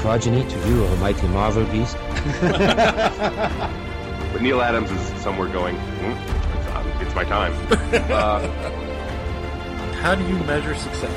progeny to you, of a mighty Marvel beast. But Neal Adams is somewhere going, "Hmm, it's, uh, it's my time. Uh, How do you measure success?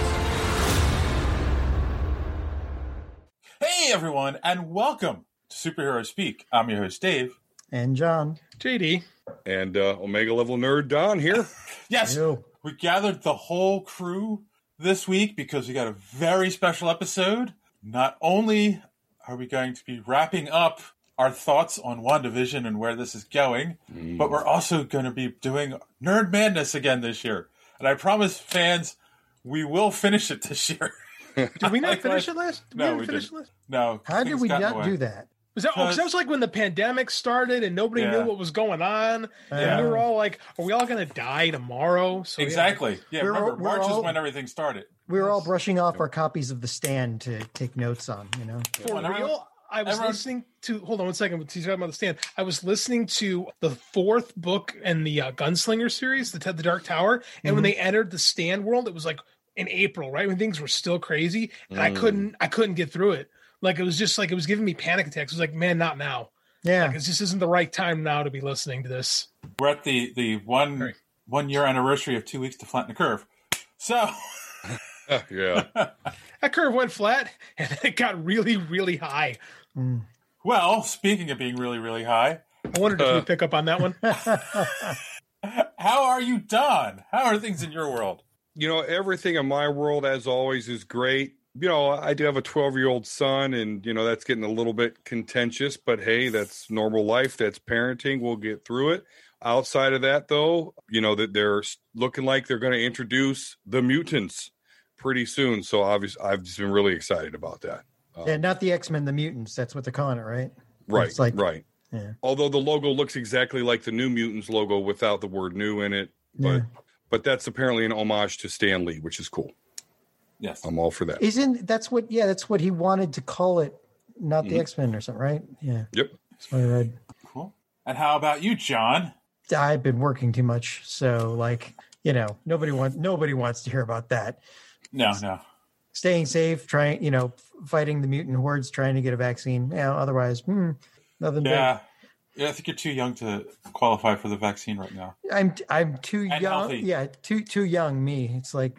Hey everyone, and welcome to Superhero Speak. I'm your host Dave. And John. JD. and uh, Omega level nerd Don here. Yes, Ew. we gathered the whole crew this week because we got a very special episode. Not only are we going to be wrapping up our thoughts on WandaVision and where this is going, mm. but we're also going to be doing Nerd Madness again this year. And I promise fans, we will finish it this year. Did we not Like finish it last? Did No, we, we finish didn't. last? No. How did we got in the not way. do that? Was that, oh, 'cause Because- that was like when the pandemic started and nobody Yeah. knew what was going on. Yeah. And we were all like, are we all going to die tomorrow? So. Exactly. Yeah, We're remember, we're March all- is when everything started. We were all brushing off our copies of The Stand to take notes on, you know? For real, I was everyone- listening to. Hold on one second. He's talking about the stand. I was listening to the fourth book in the uh, Gunslinger series, the Ted the Dark Tower, and when they entered the stand world, it was like in April, right when things were still crazy, and I couldn't, I couldn't get through it. Like it was just like it was giving me panic attacks. It was like, man, not now. Yeah. Like, it just isn't the right time now to be listening to this. We're at the the one Right. one year anniversary of two weeks to flatten the curve. So Oh, yeah. That curve went flat, and then it got really, really high. Mm. well, speaking of being really, really high, I wondered if you'd uh. pick up on that one. how are you, Don? How are things in your world? You know, everything in my world, as always, is great. You know, I do have a 12 year old son, and, you know, that's getting a little bit contentious, but hey, that's normal life. That's parenting. We'll get through it. Outside of that, though, you know, that they're looking like they're going to introduce the mutants pretty soon. So obviously, I've just been really excited about that. Yeah, not the X Men, the mutants. That's what they're calling it, right? Right. It's like- right. Yeah. Although the logo looks exactly like the New Mutants logo without the word "new" in it, but Yeah. but that's apparently an homage to Stan Lee, which is cool. Yes. I'm all for that. Isn't that's what? Yeah, that's what he wanted to call it, not the Mhm. X Men or something, right? Yeah, Yep. that's what I read. Cool. And how about you, John? I've been working too much, so like you know, nobody wants nobody wants to hear about that. No, no. Staying safe, trying you know, fighting the mutant hordes, trying to get a vaccine. Yeah, otherwise, hmm, nothing. Yeah. Yeah, I think you're too young to qualify for the vaccine right now. I'm I'm too And young. healthy. Yeah, too too young. Me, it's like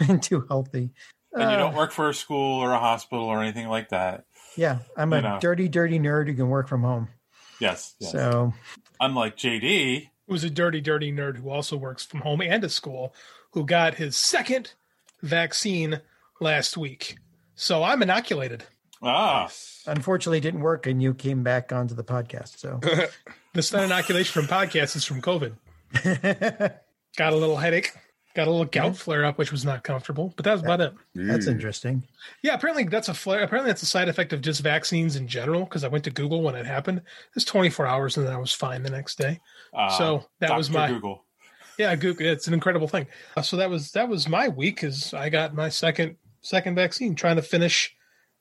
I'm too healthy. And you Uh, don't work for a school or a hospital or anything like that. Yeah, I'm a know. dirty, dirty nerd who can work from home. Yes. yes. So Unlike JD, who's a dirty, dirty nerd who also works from home and a school, who got his second vaccine last week. So I'm inoculated. ah, unfortunately, it didn't work, and you came back onto the podcast. So This not inoculation from podcast is from COVID. got a little headache, got a little gout flare up, which was not comfortable, but that was about it. that's interesting. Yeah, apparently that's a flare. Apparently that's a side effect of just vaccines in general. Because I went to Google when it happened. It was 24 hours, and then I was fine the next day. uh, So that was my- Google. Yeah, Google. It's an incredible thing. Uh, so that was that was my week. Is I got my second second vaccine. Trying to finish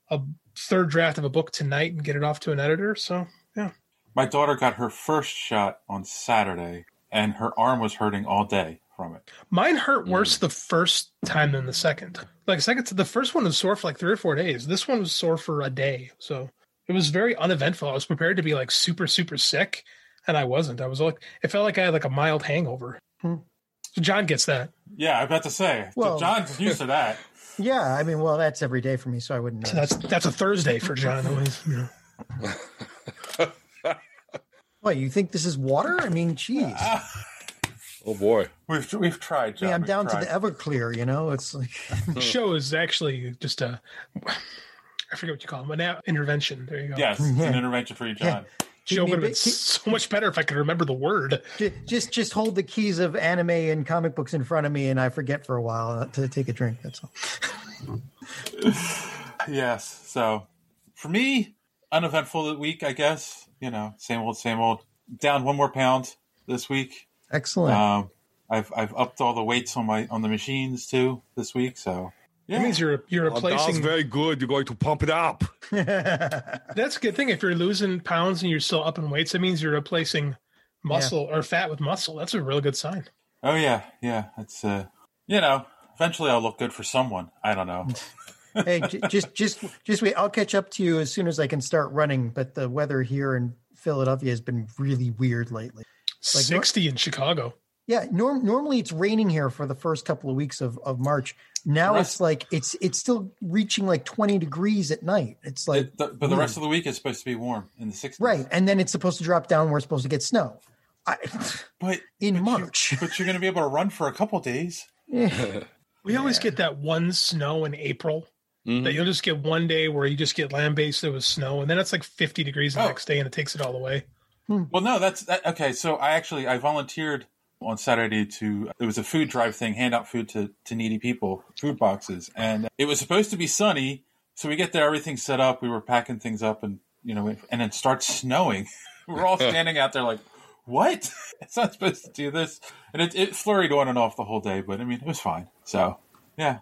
a third draft of a book tonight and get it off to an editor. So yeah, My daughter got her first shot on Saturday, and her arm was hurting all day from it. mine hurt worse the first time than the second. Like second, the first one was sore for like three or four days. This one was sore for a day. So it was very uneventful. I was prepared to be like super super sick, and I wasn't. I was like, it felt like I had like a mild hangover. So John gets that. Yeah, I bet to say. Well- John's used to that. Yeah, I mean, well, that's every day for me, so I wouldn't know. So that's that's a Thursday for John. Always, you know. What you think this is water? I mean, geez. Oh boy. We've we've tried. John. yeah, I'm We've down tried. to the Everclear. You know, it's like The show is actually just a. I forget what you call them. An a- intervention. There you go. Yes, it's Yeah. an intervention for you, John. Show me would a have been bit- so much better if I could remember the word. just just hold the keys of anime and comic books in front of me, and I forget for a while uh, to take a drink. That's all. Yes. So for me, uneventful week, I guess. You know, same old, same old. Down one more pound this week. Excellent. Um, I've I've upped all the weights on my on the machines too this week. So That means you're you're Oh, that's replacing. very good. You're going to pump it up. That's a good thing. If you're losing pounds and you're still up in weights, that means you're replacing muscle or fat with muscle. That's a really good sign. oh yeah, yeah. It's uh, you know, eventually I'll look good for someone. I don't know. hey, j- just just just wait. I'll catch up to you as soon as I can start running. But the weather here in Philadelphia has been really weird lately. Like, 60 in Chicago. Yeah, norm- normally it's raining here for the first couple of weeks of, of March. Now Rest- it's like it's it's still reaching like twenty degrees at night. It's like The- but the rest of the week is supposed to be warm in the 60s. right, and then it's supposed to drop down. We're supposed to get snow. I, But in March, but you're going to be able to run for a couple days. We always get that one snow in April Mm-hmm. that you'll just get one day where you just get land based there was snow, and then it's like 50 degrees the Oh. next day and it takes it all away. Well, no, that's that, okay. So I actually I volunteered on Saturday to it was a food drive thing, hand out food to to needy people, food boxes, and it was supposed to be sunny. So we get there, everything's set up. We were packing things up, and you know, and it starts snowing. we're all standing out there like, what? It's not supposed to do this, and it, it flurried on and off the whole day. But I mean, it was fine. So yeah,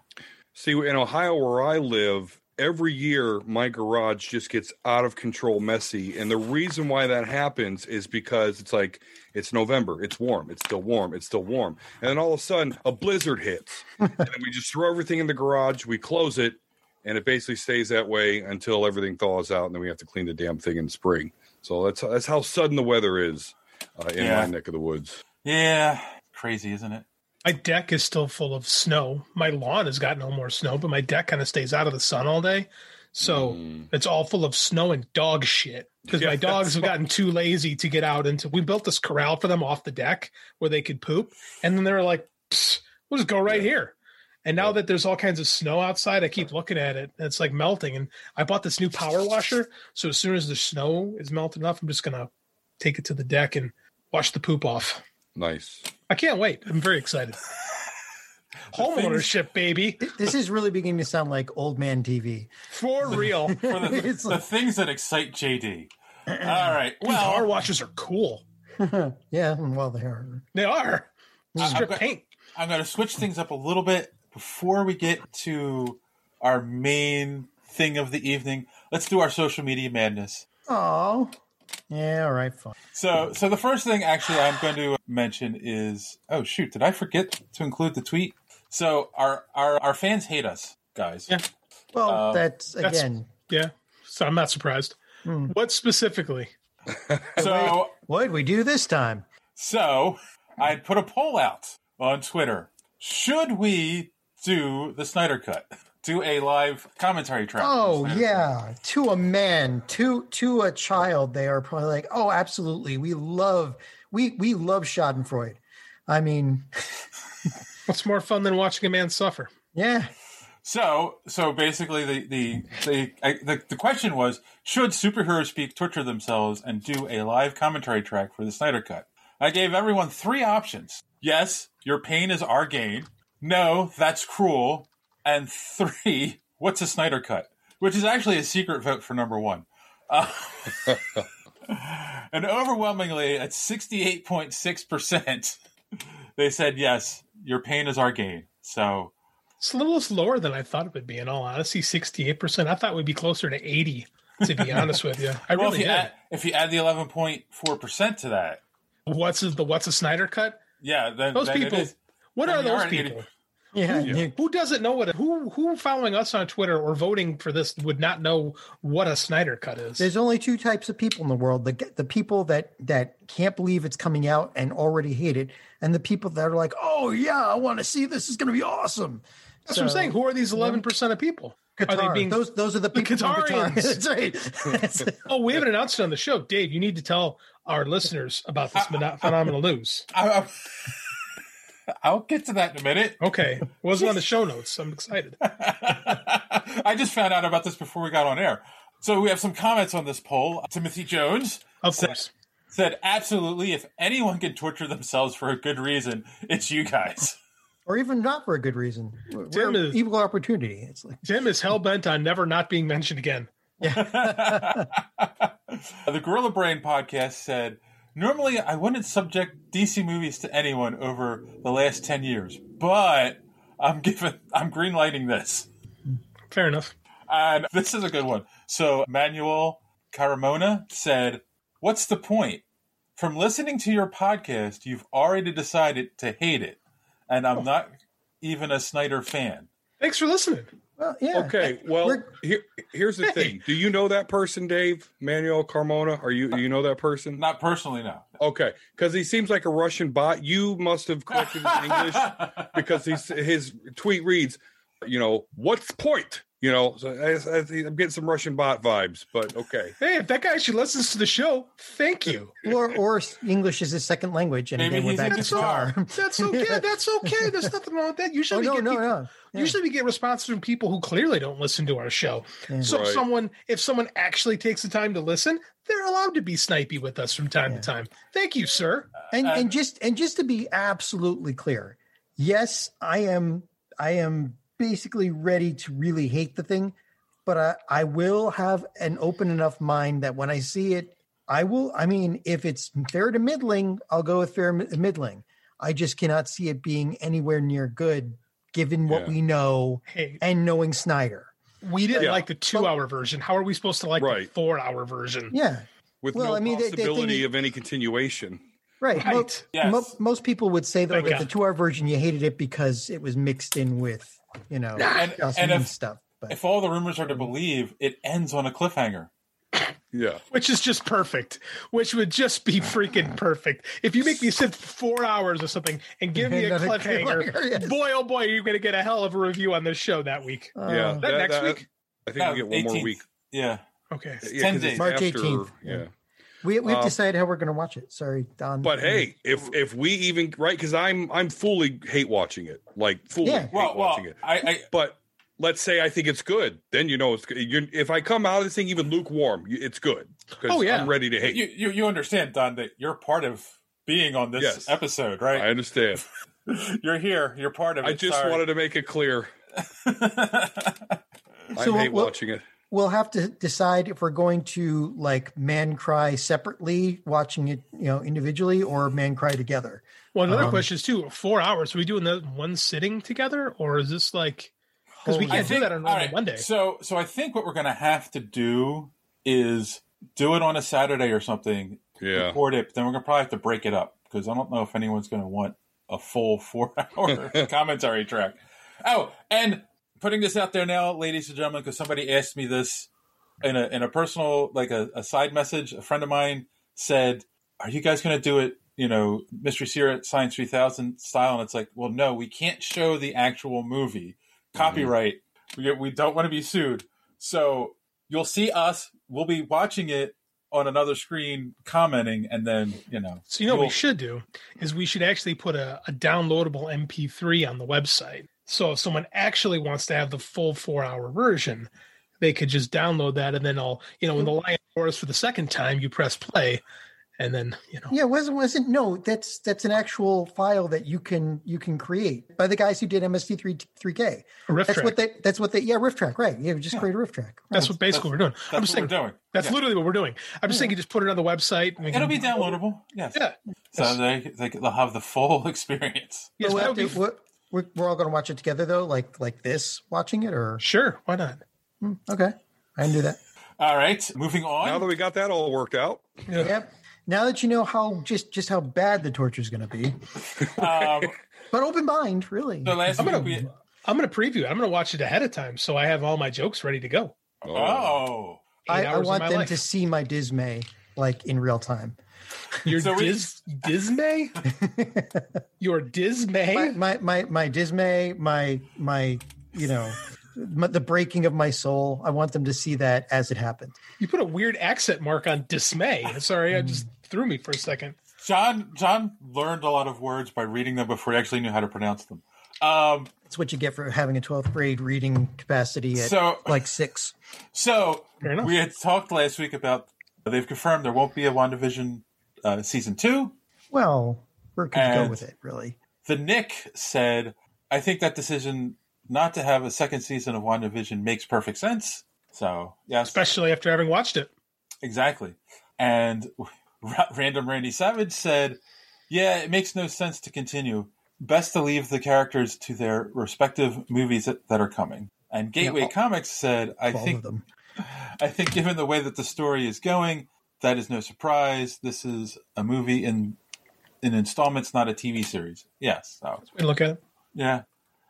See, in Ohio, where I live, every year my garage just gets out of control messy. And the reason why that happens is because it's like, it's November, it's warm, it's still warm, it's still warm. And then all of a sudden, a blizzard hits. and we just throw everything in the garage, we close it, and it basically stays that way until everything thaws out. And then we have to clean the damn thing in spring. So that's, that's how sudden the weather is uh, in Yeah. my neck of the woods. yeah, crazy, isn't it? My deck is still full of snow. My lawn has got no more snow, but my deck kind of stays out of the sun all day. So hmm. it's all full of snow and dog shit because Yeah, my dogs that's have gotten too lazy to get out into. We built this corral for them off the deck where they could poop, and then they were like, "We'll just go right here." And now that there's all kinds of snow outside, I keep looking at it. And it's like melting. And I bought this new power washer, so as soon as the snow is melted enough, I'm just gonna take it to the deck and wash the poop off. Nice. I can't wait. I'm very excited. Home ownership, baby, this is really beginning to sound like old man TV. for real. For the, It's the like- things that excite JD. All right, Well, car well, washes are cool. yeah, well they are. They are. Strip got- paint. I'm going to switch things up a little bit before we get to our main thing of the evening. Let's do our social media madness. Oh, yeah. All right, fine. So, so the first thing actually I'm going to mention is oh shoot, did I forget to include the tweet? So our our our fans hate us, guys. Yeah. Well, Um, that's that's- again. Yeah. So I'm not surprised. What specifically? So What did we do this time? so I put a poll out on Twitter. Should we do the Snyder Cut? Do a live commentary track? Oh yeah, to a man, to to a child, they are probably like, oh, absolutely, we love we we love Schadenfreude. I mean, What's more fun than watching a man suffer? yeah, So, so basically, the the the, I, the the question was: Should superheroes speak torture themselves and do a live commentary track for the Snyder Cut? I gave everyone three options: yes, your pain is our gain; no, that's cruel; and three, what's a Snyder Cut? Which is actually a secret vote for number one. Uh, and overwhelmingly, at sixty-eight point six percent, they said yes, your pain is our gain. So. It's a little lower than I thought it would be. In all honesty, 68. percent I thought we'd be closer to 80. To be honest with you, I well, really if you did. add if you add the eleven point four percent to that, What's the what's a Snyder cut? yeah, then Those then people. What then are those people? Idiot. yeah. Who doesn't know what? Who who following us on Twitter or voting for this would not know what a Snyder cut is? There's only two types of people in the world: the the people that that can't believe it's coming out and already hate it, and the people that are like, oh yeah, I want to see this. Is going to be awesome. That's what I'm saying. Who are these 11 percent of people? Qatar. being- those those are the The people from Qatar. Qatarians. That's right. Oh, we haven't announced it on the show, Dave. You need to tell our listeners about this pheno- phenomenal news. I, I, I'll get to that in a minute. Okay, It wasn't on the show notes. I'm excited. I just found out about this before we got on air. So we have some comments on this poll. Timothy Jones Of said, course. said, absolutely, if anyone can torture themselves for a good reason, it's you guys. or even not for a good reason. We're Tim is- equal opportunity. It's like Tim is hell bent on never not being mentioned again. Yeah. the Gorilla Brain podcast said, normally I wouldn't subject DC movies to anyone over the last 10 years, but I'm giving, I'm greenlighting this. Fair enough. And this is a good one. So Manuel Carmona said, What's the point? From listening to your podcast, you've already decided to hate it. And I'm oh. not even a Snyder fan. Thanks for listening. Well, yeah. Okay, well, We're- here, here's the thing. Do you know that person, Dave Manuel Carmona? Are you you know that person? Not personally, no. Okay, because he seems like a Russian bot. You must have corrected his English because he's, his tweet reads, you know, what's point? You know, so I, I, I'm getting some Russian bot vibes, but okay. Hey, if that guy actually listens to the show, thank you. or or English is his second language, and Maybe again we're he's back in to guitar. That's okay. That's okay. There's nothing wrong with that. Oh Usually, we no, get no, people, no. Yeah. Usually, we get responses from people who clearly don't listen to our show. So, Right. if someone if someone actually takes the time to listen, they're allowed to be snipey with us from time Yeah. to time. Thank you, sir. and Uh, and just and just to be absolutely clear, yes, I am I am basically ready to really hate the thing, but I, I will have an open enough mind that when I see it, I will. I mean, if it's fair to middling, I'll go with fair mi- middling. I just cannot see it being anywhere near good, given what Yeah. we know Hey, and knowing Snyder. we didn't Yeah. like the two hour version. How are we supposed to like the four hour version? Yeah, With Well, no I mean, they- they possibility of any continuation. right. Mo- Right. Yes. Mo- most people would say that God. the two-hour version you hated it because it was mixed in with you know And- Joss and if- stuff. But If all the rumors are to believe, it ends on a cliffhanger. Yeah. Which is just perfect. Which would just be freaking perfect. If you make me sit for four hours or something and give me a cliffhanger, cliffhanger, yes. boy oh boy, you're gonna get a hell of a review on this show that week. yeah. Uh, that next week? I think we get one more week. Yeah. Okay. Yeah, 10 'cause it's days. March after- 18th. Yeah. We we've uh, decided how we're going to watch it. Sorry, Don. But hey, if if we even right, because I'm I'm fully hate watching it, like fully Yeah. hate Well, well, watching it. I, I But let's say I think it's good, then you know it's good. You're, if I come out of this thing even lukewarm, you- it's good. 'Cause Oh, yeah. I'm ready to hate. you, you you understand, Don, that you're part of being on this Yes. episode, I right? understand. you're here. You're part of it. I just Sorry. wanted to make it clear. I So hate what- watching it. We'll have to decide if we're going to like man cry separately, watching it you know individually, or man cry together. Well, another Um, question is too: four hours. Are we doing that one sitting together, or is this like because we can't do that on a all right, Monday? So so I think what we're gonna have to do is do it on a Saturday or something. Yeah. Record it, then we're gonna probably have to break it up because I don't know if anyone's gonna want a full four hour commentary track. Oh, and putting this out there now, ladies and gentlemen, because somebody asked me this in a in a personal like a, a side message. A friend of mine said, "Are you guys going to do it?" You know, Mystery Science Science Three Thousand style, and it's like, well, no, we can't show the actual movie. Mm-hmm. Copyright. We we don't want to be sued. So you'll see us. We'll be watching it on another screen, commenting, and then you know. So you know what we should do is we should actually put a, a downloadable MP3 on the website. So if someone actually wants to have the full four hour version, they could just download that and then I'll you know when the lion roars for the second time, you press play, and then you know Yeah, wasn't wasn't no. That's that's an actual file that you can you can create by the guys who did MST three three K. a riff That's track. what they. That's what they. Yeah, riff track. Right. Yeah, just create a riff track. that's what basically we're doing. That's I'm what just saying we're doing. that's Yeah. literally what we're doing. I'm just saying you just put it on the website. and It'll can- be downloadable. Yes. Yeah. So they, they they'll have the full experience. Yes, So that we'll be have to- we're, we're, we're all going to watch it together though, like like this, watching it, or sure. Why not? Hmm, okay, I can do that. All right, moving on. Now that we got that all worked out, Yep. Now that you know how just just how bad the torture is going to be, um, but open mind, really. so last I'm gonna we I'm gonna preview it. I'm gonna watch it ahead of time so I have all my jokes ready to go. oh Eight I, I want them life. to see my dismay like in real time. Your So we- dis dismay? Your dismay? My my my, my dismay, my my you know m- the breaking of my soul. I want them to see that as it happened. You put a weird accent mark on dismay. Sorry, I just threw me for a second. John John learned a lot of words by reading them before he actually knew how to pronounce them. Um, That's what you get for having a 12th grade reading capacity at So- like six. so we had talked last week about they've confirmed there won't be a WandaVision uh, season two. Well, where could you go with it, really? The Nick said, "I think that decision not to have a second season of WandaVision makes perfect sense." So yeah. Especially after having watched it. Exactly. And Ra- Random Randy Savage said, Yeah, it makes no sense to continue. Best to leave the characters to their respective movies that, that are coming. And Gateway all- Comics said, I think them. I think given the way that the story is going, that is no surprise. This is a movie in in installments, not a TV series. Yes. So We look at it. yeah.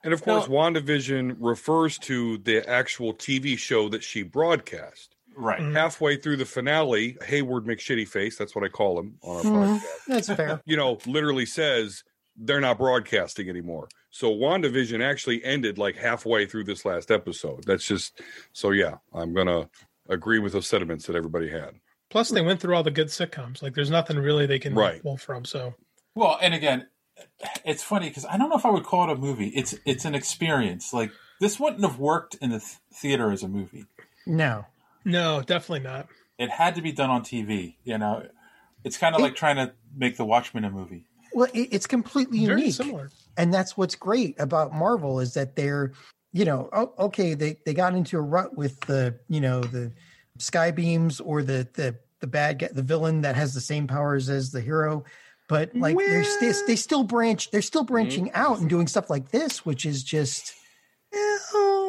And of course, WandaVision refers to the actual TV show that she broadcast. Right. Halfway through the finale, Hayward McShitty Face, that's what I call him on our Hmm, podcast, that's fair. you know, literally says they're not broadcasting anymore. So WandaVision actually ended like halfway through this last episode. That's just so yeah, I'm gonna agree with those sentiments that everybody had. Plus, they went through all the good sitcoms. Like, there's nothing really they can Right. pull from. So, Well, and again, it's funny because I don't know if I would call it a movie. It's it's an experience. Like this wouldn't have worked in the th- theater as a movie. No. no, definitely not. It had to be done on TV. You know, it's kind of like trying to make The Watchmen a movie. Well, it, it's completely Very unique. similar. And that's what's great about Marvel is that they're, you know, oh, okay, they they got into a rut with the, you know, the sky beams or the the the bad guy, the villain that has the same powers as the hero, but like they're st- they still branch, they're still mm-hmm. branching out and doing stuff like this, which is just.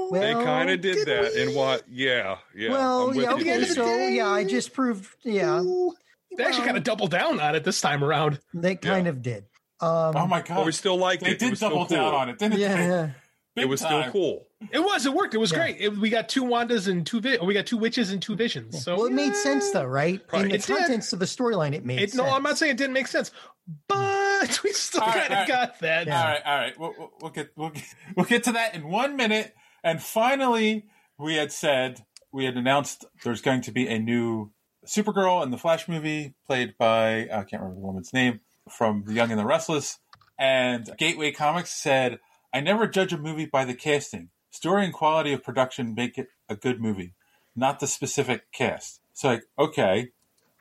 Well, they kind of did did that we? in what? Yeah, yeah. well, yeah, okay, Dave. so yeah, I just proved, yeah, They actually kind of doubled down on it this time around. they kind of did. Um, Oh my god! But we still liked they it. it did was still double down on it, didn't yeah, they? yeah. Big It was time. still cool. It was. It worked. It was Yeah. great. It, we got two Wandas and two. Vi- we got two witches and two visions. So well, it made sense though, right? Right. In the It did. of the storyline, it made It, sense. no, I'm not saying it didn't make sense, but we still All right, kind of all right. got that. All right, all right. We'll, we'll, we'll get we'll get we'll get to that in one minute. And finally, we had said we had announced there's going to be a new Supergirl in the Flash movie, played by I can't remember the woman's name from The Young and the Restless. And Gateway Comics said, "I never judge a movie by the casting. Story and quality of production make it a good movie, not the specific cast." So, like, okay,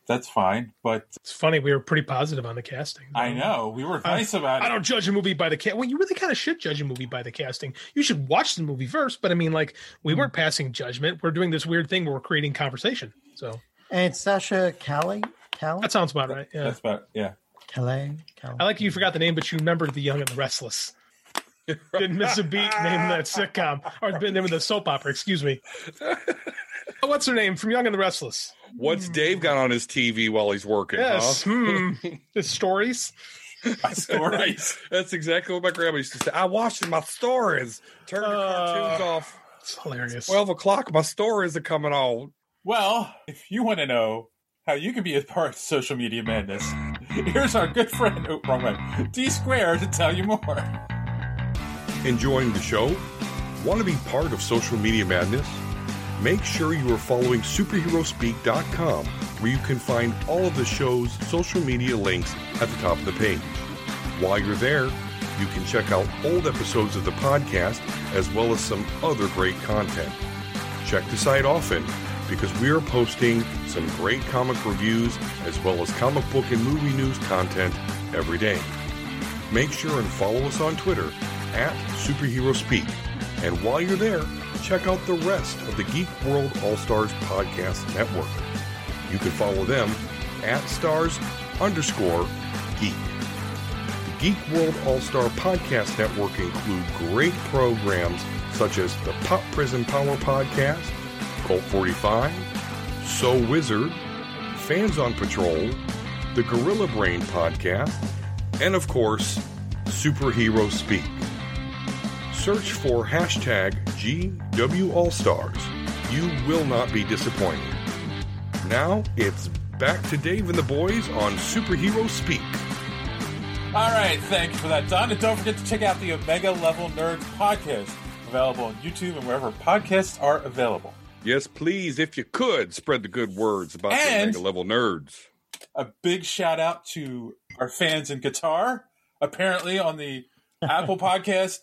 that's fine, but It's funny. We were pretty positive on the casting. I know we were nice about it. I don't judge a movie by the cast. Well, you really kind of should judge a movie by the casting. You should watch the movie first. But I mean, like, we hmm. weren't passing judgment. We're doing this weird thing where we're creating conversation. So And Sasha Callie. Callie? that sounds about right. Yeah. That's about yeah. Calais. Calais. I like you forgot the name, but you remembered The Young and the Restless. Didn't miss a beat. Name that sitcom or the name of the soap opera. Excuse me. What's her name from Young and the Restless? What's Dave got on his TV while he's working? Yes. Huh? Hmm. The stories. Stories. That's exactly what my grandma used to say. I watched my stories. Turn the cartoons off. It's hilarious. Twelve o'clock. My stories are coming on. Well, if you want to know how you can be a part of social media madness, here's our good friend, oh, wrong way, D Square to tell you more. Enjoying the show? Want to be part of social media madness? Make sure you are following superheroespeak.com where you can find all of the show's social media links at the top of the page. While you're there, you can check out old episodes of the podcast as well as some other great content. Check the site often because we are posting some great comic reviews as well as comic book and movie news content every day. Make sure and follow us on Twitter at Superhero Speak. And while you're there, check out the rest of the Geek World All Stars Podcast Network. You can follow them at stars underscore geek. The Geek World All Star Podcast Network include great programs such as the Pop Prison Power Podcast, Colt 45, So Wizard, Fans on Patrol, the Gorilla Brain Podcast, and of course, Superhero Speak. Search for hashtag GW GWAllStars. You will not be disappointed. Now it's back to Dave and the boys on Superhero Speak. All right, thank you for that, Don. And don't forget to check out the Omega Level Nerds podcast. available on YouTube and wherever podcasts are available. Yes, please, if you could, spread the good words about the mega level nerds. A big shout out to our fans in Qatar. Apparently, on the Apple Podcast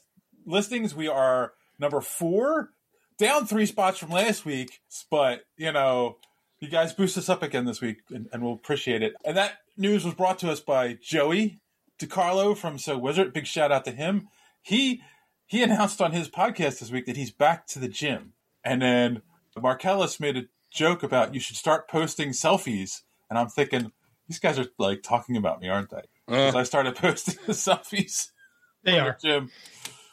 listings, we are number four, down three spots from last week. But, you know, you guys boost us up again this week, and, and we'll appreciate it. And that news was brought to us by Joey DiCarlo from So Wizard. Big shout out to him. He he announced on his podcast this week that he's back to the gym. And then Marcellus made a joke about you should start posting selfies. And I'm thinking, these guys are like talking about me, aren't they? Uh. Because I started posting the selfies. They are. Jim.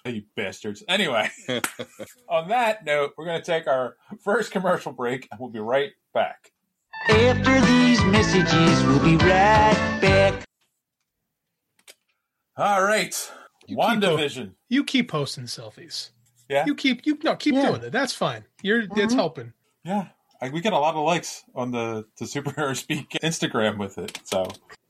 Hey, you bastards. Anyway, on that note, we're going to take our first commercial break and we'll be right back. After these messages, we'll be right back. All right. WandaVision. You keep posting selfies. Yeah. You keep you no keep Yeah. doing it. That's fine. You're it's mm-hmm. helping. Yeah. I, we get a lot of likes on the, the Superhero Speak Instagram with it. So,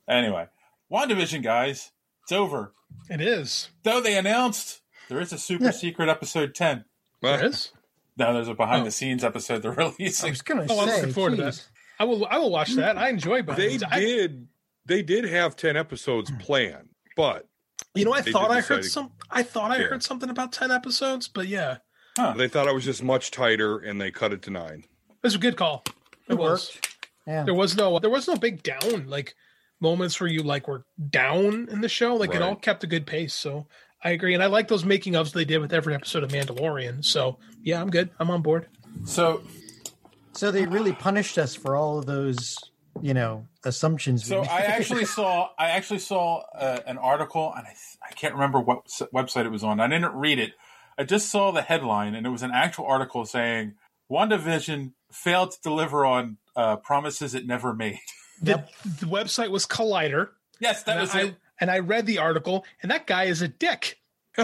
anyway, WandaVision, guys, it's over. It is. Though they announced there is a super Yeah. secret episode 10. There is. Now there's a behind Oh. the scenes episode they're releasing. I was gonna Oh, I'm say, looking forward to that. I will I will watch that. I enjoy but They did. They did have ten episodes hmm. planned, but You know, I they thought I heard some. I thought I Yeah. heard something about ten episodes, but yeah, They thought it was just much tighter, and they cut it to nine. That's a good call. It, It was. Yeah. There was no. There was no big down like moments where you like were down in the show. Like it all kept a good pace. So I agree, and I like those making ofs they did with every episode of Mandalorian. So yeah, I'm good. I'm on board. So So they really punished us for all of those, you know, assumptions. So. I actually saw I actually saw uh, an article, and I, I can't remember what website it was on. I didn't read it. I just saw the headline, and it was an actual article saying WandaVision failed to deliver on uh, promises it never made. The, the website was Collider. Yes, that and was I, it. And I read the article, and that guy is a dick.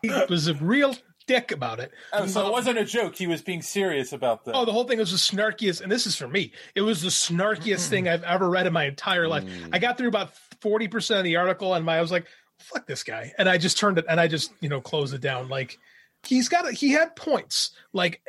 he was a real dick about it. Oh, so it wasn't a joke. He was being serious about the. Oh, the whole thing was the snarkiest, and this is for me. It was the snarkiest thing I've ever read in my entire life. Mm. I got through about forty percent of the article, and my, I was like, "Fuck this guy," and I just turned it, and I just you know closed it down. Like he's got, a, he had points. Like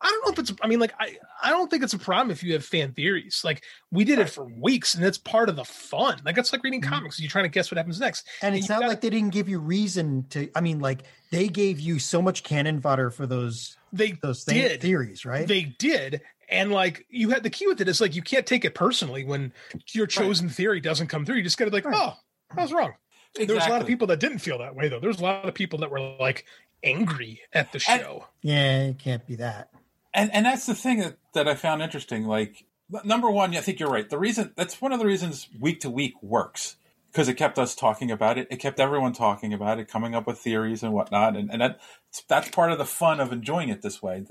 I don't know if it's, I mean, like I, I don't think it's a problem if you have fan theories. Like we did it for weeks, and it's part of the fun. Like it's like reading mm-hmm. comics. You're trying to guess what happens next, and it's not like they didn't give you reason to. I mean, like they gave you so much cannon fodder for those. They those did. theories, right? They did. And like you had the key with it is like you can't take it personally when your chosen theory doesn't come through. You just gotta be like, oh, I was wrong. There was a lot of people that didn't feel that way though. There's a lot of people that were like angry at the show. yeah, it can't be that. And and that's the thing that, that I found interesting. Like number one, I think you're right. The reason that's one of the reasons week to week works because it kept us talking about it. It kept everyone talking about it, coming up with theories and whatnot, and and that that's part of the fun of enjoying it this way.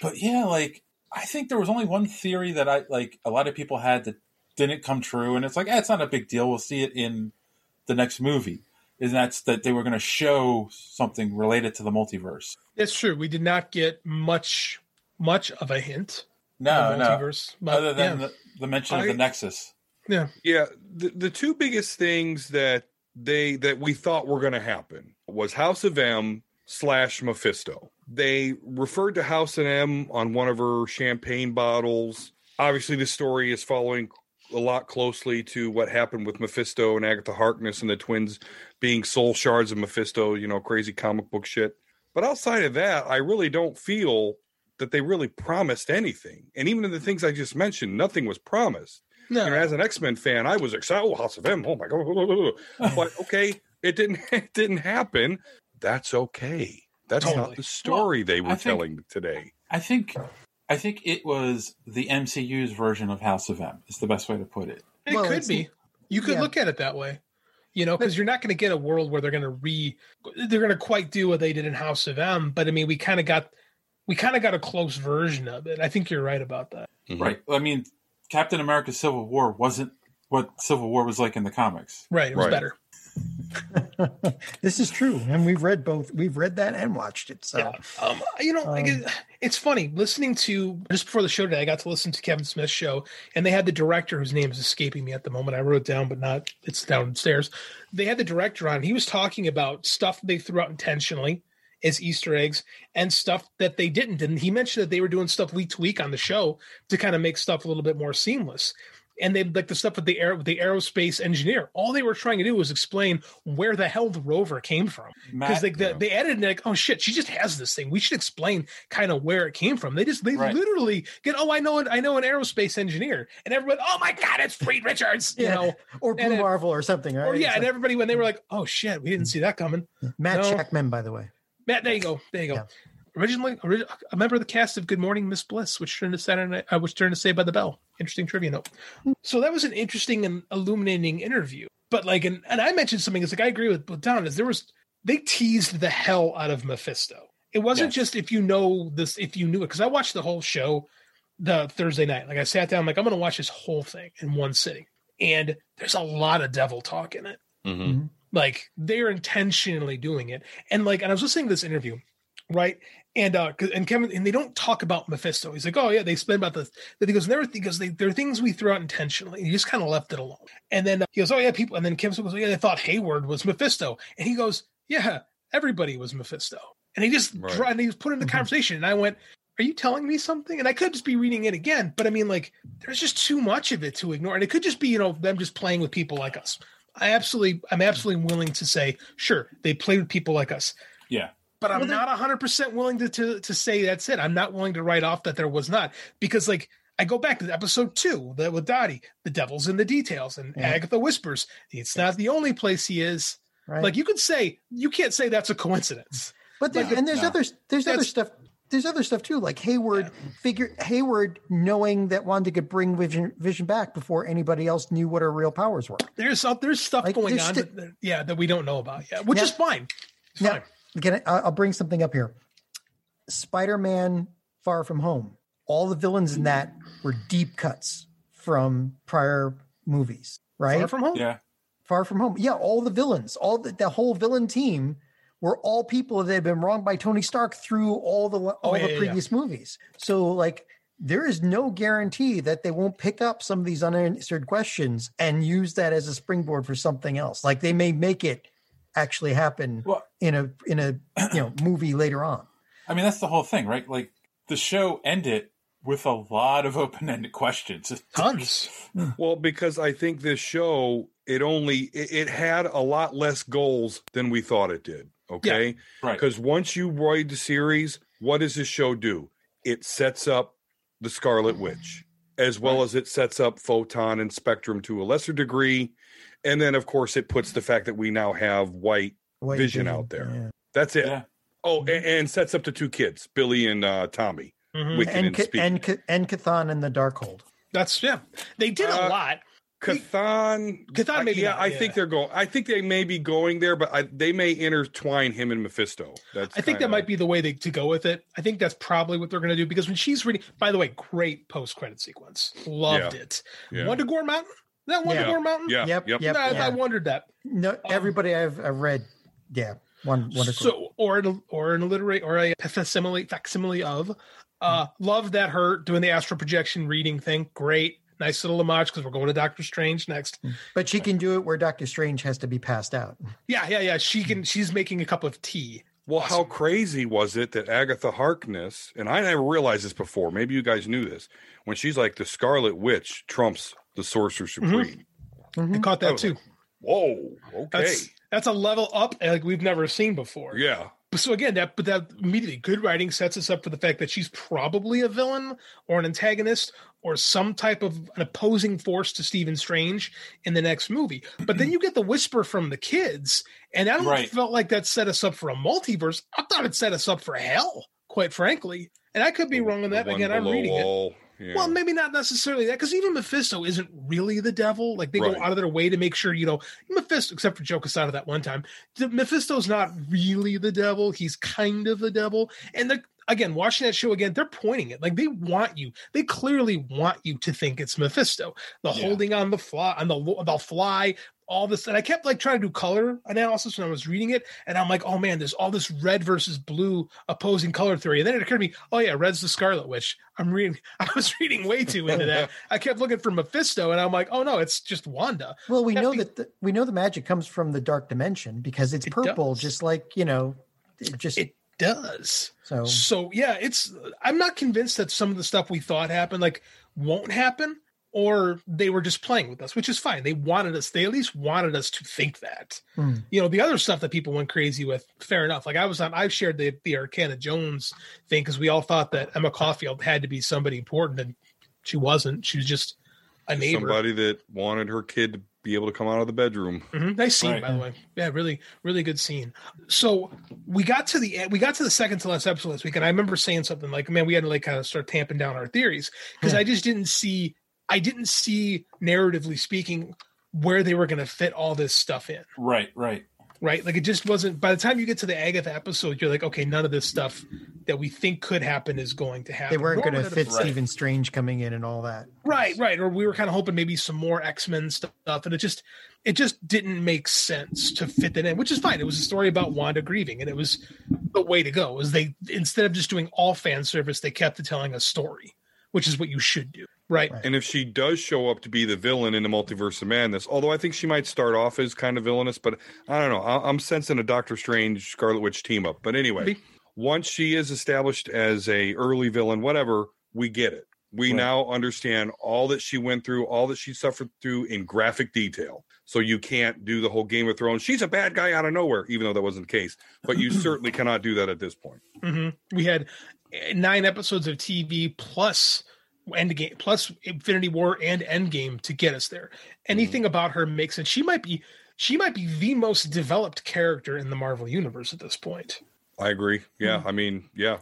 But yeah, like I think there was only one theory that I like a lot of people had that didn't come true, and it's like, eh, it's not a big deal. We'll see it in the next movie. And that's that they were going to show something related to the multiverse. It's true. We did not get much much of a hint. No, no. but, Other than yeah. the, the mention of I- the Nexus. Yeah. Yeah, the, the two biggest things that they that we thought were going to happen was House of M slash Mephisto. They referred to House of M on one of her champagne bottles. Obviously, the story is following a lot closely to what happened with Mephisto and Agatha Harkness and the twins being soul shards of Mephisto. You know, crazy comic book shit. But outside of that, I really don't feel that they really promised anything. And even in the things I just mentioned, nothing was promised. No. You know, as an X Men fan, I was excited. Oh, House of M. Oh my god! but okay, it didn't. It didn't happen. That's okay. That's not the story they were think- telling today. I think I think it was the MCU's version of House of M. Is the best way to put it. It Well, could be. You could yeah. look at it that way. You know, because you're not going to get a world where they're going to re, they're going to quite do what they did in House of M. But I mean, we kind of got, we kind of got a close version of it. I think you're right about that. Right. I mean, Captain America: Civil War wasn't what Civil War was like in the comics. Right. It was Right. better. This is true, and we've read both. We've read that and watched it. So Um, you know, I get- it's funny listening to just before the show today. I got to listen to Kevin Smith's show, and they had the director whose name is escaping me at the moment. I wrote it down, but not. It's downstairs. They had the director on. He was talking about stuff they threw out intentionally as Easter eggs and stuff that they didn't. And he mentioned that they were doing stuff week to week on the show to kind of make stuff a little bit more seamless. And they like the stuff with the air with the aerospace engineer. All they were trying to do was explain where the hell the rover came from. Because Matt- like the, they added like, oh shit, she just has this thing. We should explain kind of where it came from. They just they Right. literally get, oh, I know it, I know an aerospace engineer, and everybody, oh my god, it's Reed Richards, you Yeah. know, or Blue and it- Marvel or something, right? or yeah, It's and like- everybody when they were like, oh shit, we didn't see that coming. Matt No. Shakman, by the way. Matt, there you go. There you go. Originally, ori- a member of the cast of Good Morning Miss Bliss, which turned to Saturday Night, uh, which turned to Saved by the Bell. Interesting trivia note. So that was an interesting and illuminating interview. But like, and, and I mentioned something. It's like I agree with with Don. Is there was they teased the hell out of Mephisto. It wasn't Yes. just if you know this, if you knew it, because I watched the whole show the Thursday night. Like I sat down, like I'm going to watch this whole thing in one sitting, and there's a lot of devil talk in it Mm-hmm. Like they're intentionally doing it. And like and i was listening to this interview right? And uh, and kevin and they don't talk about mephisto. He's like oh yeah they spend about the that he goes never because they there are things we threw out intentionally. He just kind of left it alone. And then uh, he goes oh yeah people and then kevin goes oh, yeah they thought hayward was mephisto. And he goes yeah everybody was mephisto. And he just Right. and he was put in the conversation. And i went are you telling me something? And I could just be reading it again, but I mean, like, there's just too much of it to ignore. And it could just be, you know, them just playing with people like us. I absolutely, I'm absolutely willing to say, sure, they played with people like us, Yeah. but I'm not 100% willing to, to, to say that's it. I'm not willing to write off that there was not, because, like, I go back to episode two the, with Dottie, the devil's in the details, and Yeah. Agatha whispers, it's not the only place he is. Right. Like, you could say, you can't say that's a coincidence. But there, Like, and there's no. other there's other stuff. There's other stuff too, like Hayward figure Hayward knowing that Wanda could bring Vision Vision back before anybody else knew what her real powers were. There's uh, there's stuff Like, going there's on, sti- that, that- yeah, that we don't know about yet, which Yeah. is fine. It's Now, fine. can I, I'll bring something up here. Spider-Man: Far From Home. All the villains in that were deep cuts from prior movies, right? Far from home. Yeah. Far From Home. Yeah, all the villains, all the, the whole villain team were all people that had been wronged by Tony Stark through all the oh, all Oh, yeah, the yeah, previous movies. So like there is no guarantee that they won't pick up some of these unanswered questions and use that as a springboard for something else. Like they may make it actually happen Well- in a in a you know movie later on. I mean, that's the whole thing, right? Like the show ended with a lot of open-ended questions. Tons. Hmm. Well, because I think this show it only it, it had a lot less goals than we thought it did. Okay, Right. Because once you ride the series, what does this show do? It sets up the Scarlet Witch, as well as it sets up Photon and Spectrum to a lesser degree, and then of course it puts the fact that we now have White White Vision Vision, out there. yeah. That's it. Yeah. Oh, and, and sets up the two kids, Billy and uh, Tommy. Mhm. Wiccan And and, Ca- Speed. and Ca- and Chthon and the Darkhold. That's yeah. They did a Uh, lot. Chthon, Chthon I- maybe yeah, I yeah. think they're going. I think they may be going there, but I, they may intertwine him and Mephisto. That's I think that kinda- might be the way they, to go with it. I think that's probably what they're going to do because when she's reading, by the way, great post credit sequence. Loved Yeah. it. Yeah. Wundagore Mountain? That Wonder Yeah. Gore Mountain? Yeah, Yep, yep. yep. I, yeah. I wondered that. No, everybody I've, I've read, yeah, one wonderful. So, or an or an alliterate or a facsimile facsimile of. Uh, love that her doing the astral projection reading thing. Great, nice little homage because we're going to Doctor Strange next. but she can do it where Doctor Strange has to be passed out. Yeah, yeah, yeah. She can. She's making a cup of tea. Well, how crazy was it that Agatha Harkness, and I never realized this before, maybe you guys knew this, when she's like the Scarlet Witch trumps the Sorcerer mm-hmm. Supreme. Mm-hmm. I caught that was too. Whoa, okay. That's that's a level up like we've never seen before. yeah. So again, that but that immediately good writing sets us up for the fact that she's probably a villain or an antagonist or some type of an opposing force to Stephen Strange in the next movie. But then you get the whisper from the kids, and I don't Right. felt like that set us up for a multiverse. I thought it set us up for hell, quite frankly. And I could be wrong on that. Again, I'm reading it. Yeah. Well, maybe not necessarily that, because even Mephisto isn't really the devil. Like they Right. go out of their way to make sure you know Mephisto, except for Joe Quesada that one time. the- Mephisto's not really the devil. He's kind of the devil. And the, again, watching that show again, they're pointing it like they want you. They clearly want you to think it's Mephisto. The Yeah. holding on the fly, on the the fly. All this, and I kept like trying to do color analysis when I was reading it, and I'm like, oh man, there's all this red versus blue opposing color theory. And then it occurred to me, oh yeah, red's the Scarlet Witch. I'm reading, I was reading way too into that. I kept looking for Mephisto, and I'm like, oh no, it's just Wanda. Well, we know be- that the, we know the magic comes from the dark dimension because it's It purple, does. just like you know, it just It does. So So yeah, it's I'm not convinced that some of the stuff we thought happened like won't happen or they were just playing with us, which is fine. They wanted us, they at least wanted us to think that. Hmm. You know, the other stuff that people went crazy with, fair enough. Like I was on I've shared the the Arcana Jones thing because we all thought that Emma Caulfield had to be somebody important and she wasn't. She was just a neighbor. Somebody that wanted her kid to be able to come out of the bedroom. Mhm. Nice scene, Right. by the way. Yeah, really, really good scene. So we got to the we got to the second to last episode this week, and I remember saying something like, "Man, we had to like kind of start tamping down our theories because I just didn't see, I didn't see narratively speaking where they were going to fit all this stuff in." Right, right. Right, like it just wasn't. By the time you get to the Agatha episode, you're like, okay, none of this stuff that we think could happen is going to happen. they weren't going to fit have- Stephen Strange coming in and all that. Right, right. Or we were kind of hoping maybe some more X Men stuff, and it just it just didn't make sense to fit that in, which is fine. It was a story about Wanda grieving, and it was the way to go. Was they instead of just doing all fan service, they kept telling a story, which is what you should do, right? And if she does show up to be the villain in the Multiverse of Madness, although I think she might start off as kind of villainous, but I don't know. I- I'm sensing a Doctor Strange Scarlet Witch team up. But anyway, Maybe. once she is established as a early villain, whatever, we get it. We Right. now understand all that she went through, all that she suffered through in graphic detail. So you can't do the whole Game of Thrones. She's a bad guy out of nowhere, even though that wasn't the case. But you certainly cannot do that at this point. hmm We had nine episodes of TV plus Endgame, plus Infinity War and Endgame to get us there. Anything mm-hmm. about her makes it. She might be, she might be the most developed character in the Marvel universe at this point. I agree. Yeah, hmm. I mean, yeah,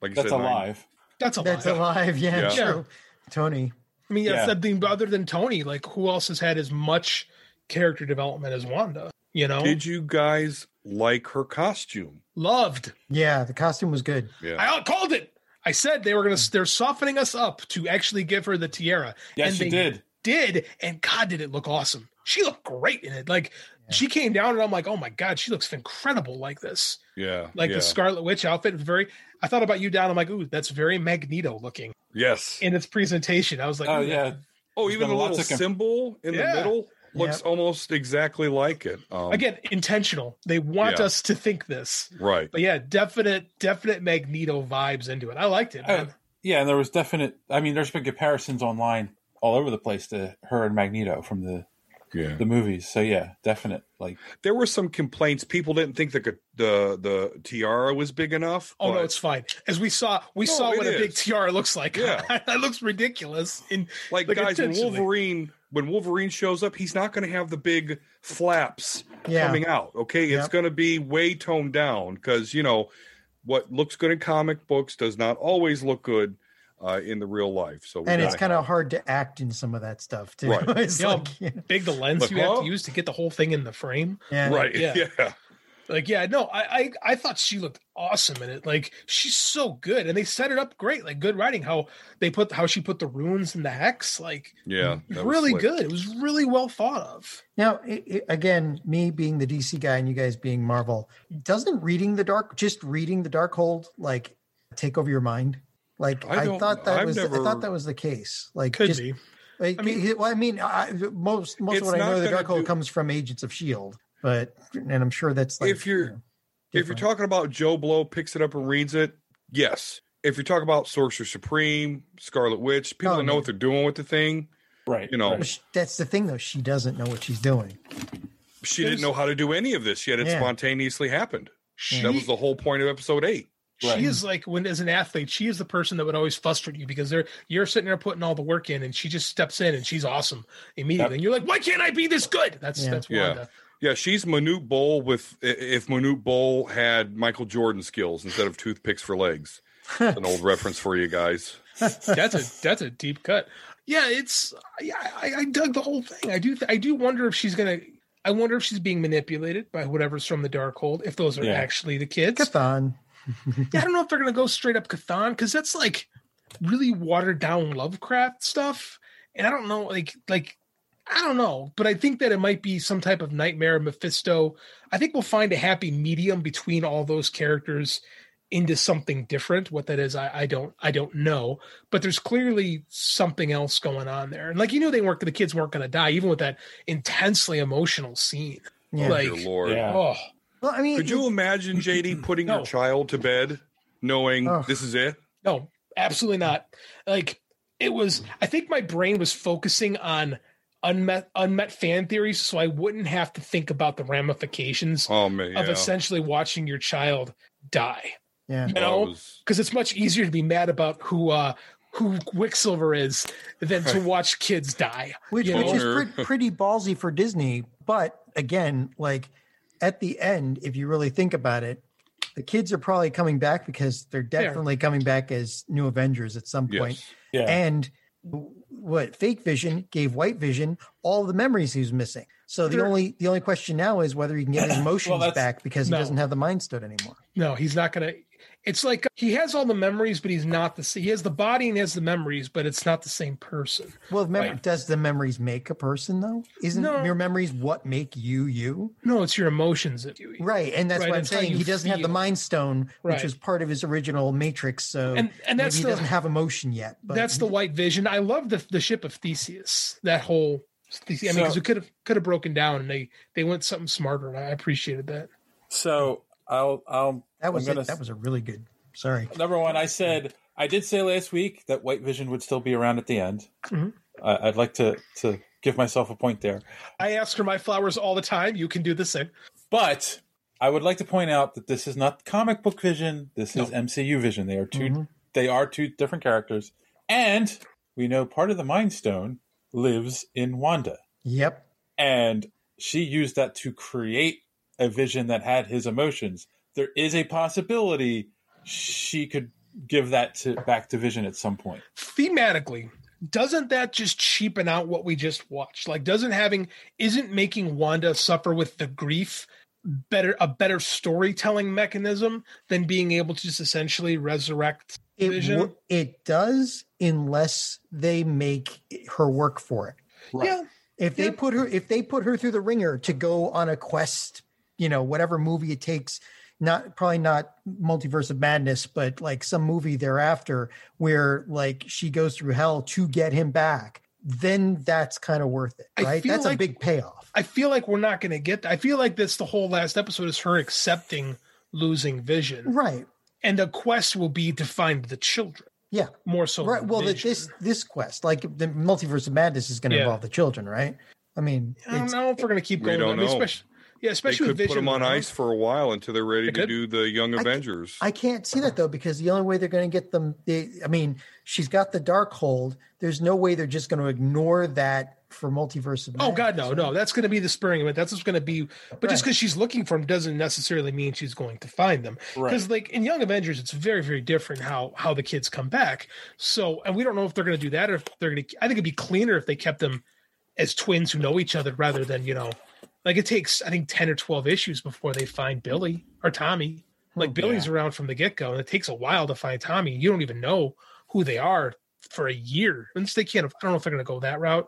like you That's said, nine- alive. That's a That's alive. Yeah, Yeah. true. Tony. I mean, yeah, Yeah. something other than Tony, like who else has had as much character development as Wanda? You know, Did you guys like her costume? loved. Yeah, the costume was good. Yeah. I called it. I said they were gonna. Hmm. They're softening us up to actually give her the tiara. Yes, and she they did. Did and God, did it look awesome? She looked great in it. Like she came down and I'm like, oh my God, she looks incredible like this. Yeah. Like yeah. the Scarlet Witch outfit was very. I thought about you down. I'm like, ooh, that's very Magneto looking Yes. in its presentation. I was like, Oh yeah. Oh, There's even the little symbol in Yeah. the middle looks almost exactly like it. Um, Again, intentional. They want Yeah. us to think this. right. But yeah, definite, definite Magneto vibes into it. I liked it. Uh, man. yeah, and there was definite. I mean, there's been comparisons online all over the place to her and Magneto from the Yeah. the movies. So yeah, definite. Like There were some complaints. People didn't think the the the tiara was big enough. Oh no, it's fine. As we saw, we No, saw it what a big tiara looks like. Yeah. that looks ridiculous. In like, like, guys. Wolverine when Wolverine shows up, he's not going to have the big flaps Yeah. coming out. Okay, it's going to be way toned down because you know what looks good in comic books does not always look good uh, in the real life. So And it's kind of hard to act in some of that stuff too. Right. it's You know, like, yeah. big the lens Like, you have huh? to use to get the whole thing in the frame. yeah. right. Yeah. yeah. Like, yeah, no, I, I I thought she looked awesome in it. Like, she's so good, and they set it up great. Like, good writing. How they put how she put the runes in the hex. Like, Yeah, really good. It was really well thought of. Now, i i again, me being the DC guy and you guys being Marvel, doesn't reading the dark, just reading the Darkhold, like take over your mind? Like I I, thought that I've was, I thought that was the case. Like Could just, be. Like, I mean- well, I mean, I, most most of what I know the gonna Darkhold do- comes from Agents of Shield, but and I'm sure that's like if you're you know, if you're talking about Joe Blow picks it up and reads it, yes. If you're talking about Sorcerer Supreme, Scarlet Witch, people Oh, that know yeah. what they're doing with the thing, right. you know, right. That's the thing though. She doesn't know what she's doing. she didn't know how to do any of this yet. It Yeah. spontaneously happened. She, That was the whole point of episode eight. Right. She is like when as an athlete, she is the person that would always frustrate you because they're you're sitting there putting all the work in and she just steps in and she's awesome immediately. Yep. And you're like, why can't I be this good? That's Yeah. that's Yeah. Wanda. Yeah, she's Manute Bol with if Manute Bol had Michael Jordan skills instead of toothpicks for legs. An old reference for you guys. That's a that's a deep cut. Yeah, it's yeah, I, I dug the whole thing. I do I do wonder if she's gonna I wonder if she's being manipulated by whatever's from the Darkhold. if those are Yeah. actually the kids. Chthon. Yeah, I don't know if they're gonna go straight up Chthon because that's like really watered down Lovecraft stuff, and I don't know, like like I don't know, but I think that it might be some type of nightmare Mephisto. I think we'll find a happy medium between all those characters into something different. What that is, I, I don't I don't know, but there's clearly something else going on there. And like you knew they weren't the kids weren't going to die, even with that intensely emotional scene. Yeah. Like, Dear Lord. Yeah. oh Well, I mean, Could you imagine JD putting your child to bed knowing Ugh. this is it? No, absolutely not. Like it was I think my brain was focusing on unmet unmet fan theories so I wouldn't have to think about the ramifications Oh man, of essentially watching your child die. Yeah. You know, it was- because it's much easier to be mad about who uh who Quicksilver is than to watch kids die. which, which is pre- pretty ballsy for Disney. But again, like at the end, if you really think about it, the kids are probably coming back because they're definitely coming back as new Avengers at some point. Yes. Yeah. And w- what Fake Vision gave White Vision all the memories he was missing. So the Sure. only the only question now is whether he can get his emotions that's- back because he no. doesn't have the Mind Stone anymore. No, he's not gonna. It's like uh, he has all the memories, but he's not the. Same. He has the body and he has the memories, but it's not the same person. Well, the mem- does the memories make a person though? Isn't No. your memories what make you you? No, it's your emotions that you. Right, and that's Right, what I'm it's saying. He doesn't have the. Mind Stone, which Right. was part of his original Matrix. So And- and that's maybe he the- doesn't have emotion yet. But That's the white vision. I love the the ship of Theseus. That whole. Theseus, I mean, because So- it could have could have broken down, and they they went something smarter, and I appreciated that. So I'll I'll that was gonna it. That was a really good. Sorry. Number one, I said I did say last week that White Vision would still be around at the end. Mhm. I I'd like to to give myself a point there, I ask for my flowers all the time. You can do the same. but I would like to point out that this is not comic book Vision. This is MCU Vision. They are 2 Mm-hmm. They are two different characters, and we know part of the Mind Stone lives in Wanda, Yep. and she used that to create a Vision that had his emotions. There is a possibility she could give that to back to Vision at some point. Thematically, doesn't that just cheapen out what we just watched? Like, doesn't having isn't making Wanda suffer with the grief better a better storytelling mechanism than being able to just essentially resurrect It Vision? wo- it does unless they make her work for it. Yeah. If they put her if they put her through the ringer to go on a quest, you know, whatever movie it takes, not probably not multiverse of madness, but like some movie thereafter where like she goes through hell to get him back, then that's kind of worth it, right? feel That's a big payoff. I feel like we're not going to get. I feel like this the whole last episode is her accepting losing Vision, Right. and the quest will be to find the children Yeah. more so. right. Well, the, this this quest, like the multiverse of madness, is going to Yeah. involve the children, right? I mean, I don't know if we're going to keep going We going. don't I mean, know. Especially, yeah, especially They especially could with put them on right? ice for a while until they're ready They to do the Young I- Avengers. I can't see that though because the only way they're going to get them, they, I mean, she's got the Darkhold. There's no way they're just going to ignore that for multiverse of Oh. God, no, no. That's going to be the spurring event. That's what's going to be. But just because she's looking for them doesn't necessarily mean she's going to find them. Because like in Young Avengers, it's very, very different how how the kids come back. So, and we don't know if they're going to do that or if they're going to. I think it'd be cleaner if they kept them as twins who know each other rather than you know, like it takes I think ten or twelve issues before they find Billy or Tommy. Like Billy's around from the get go, and it takes a while to find Tommy. You don't even know who they are for a year. And they can't. I don't know if they're going to go that route.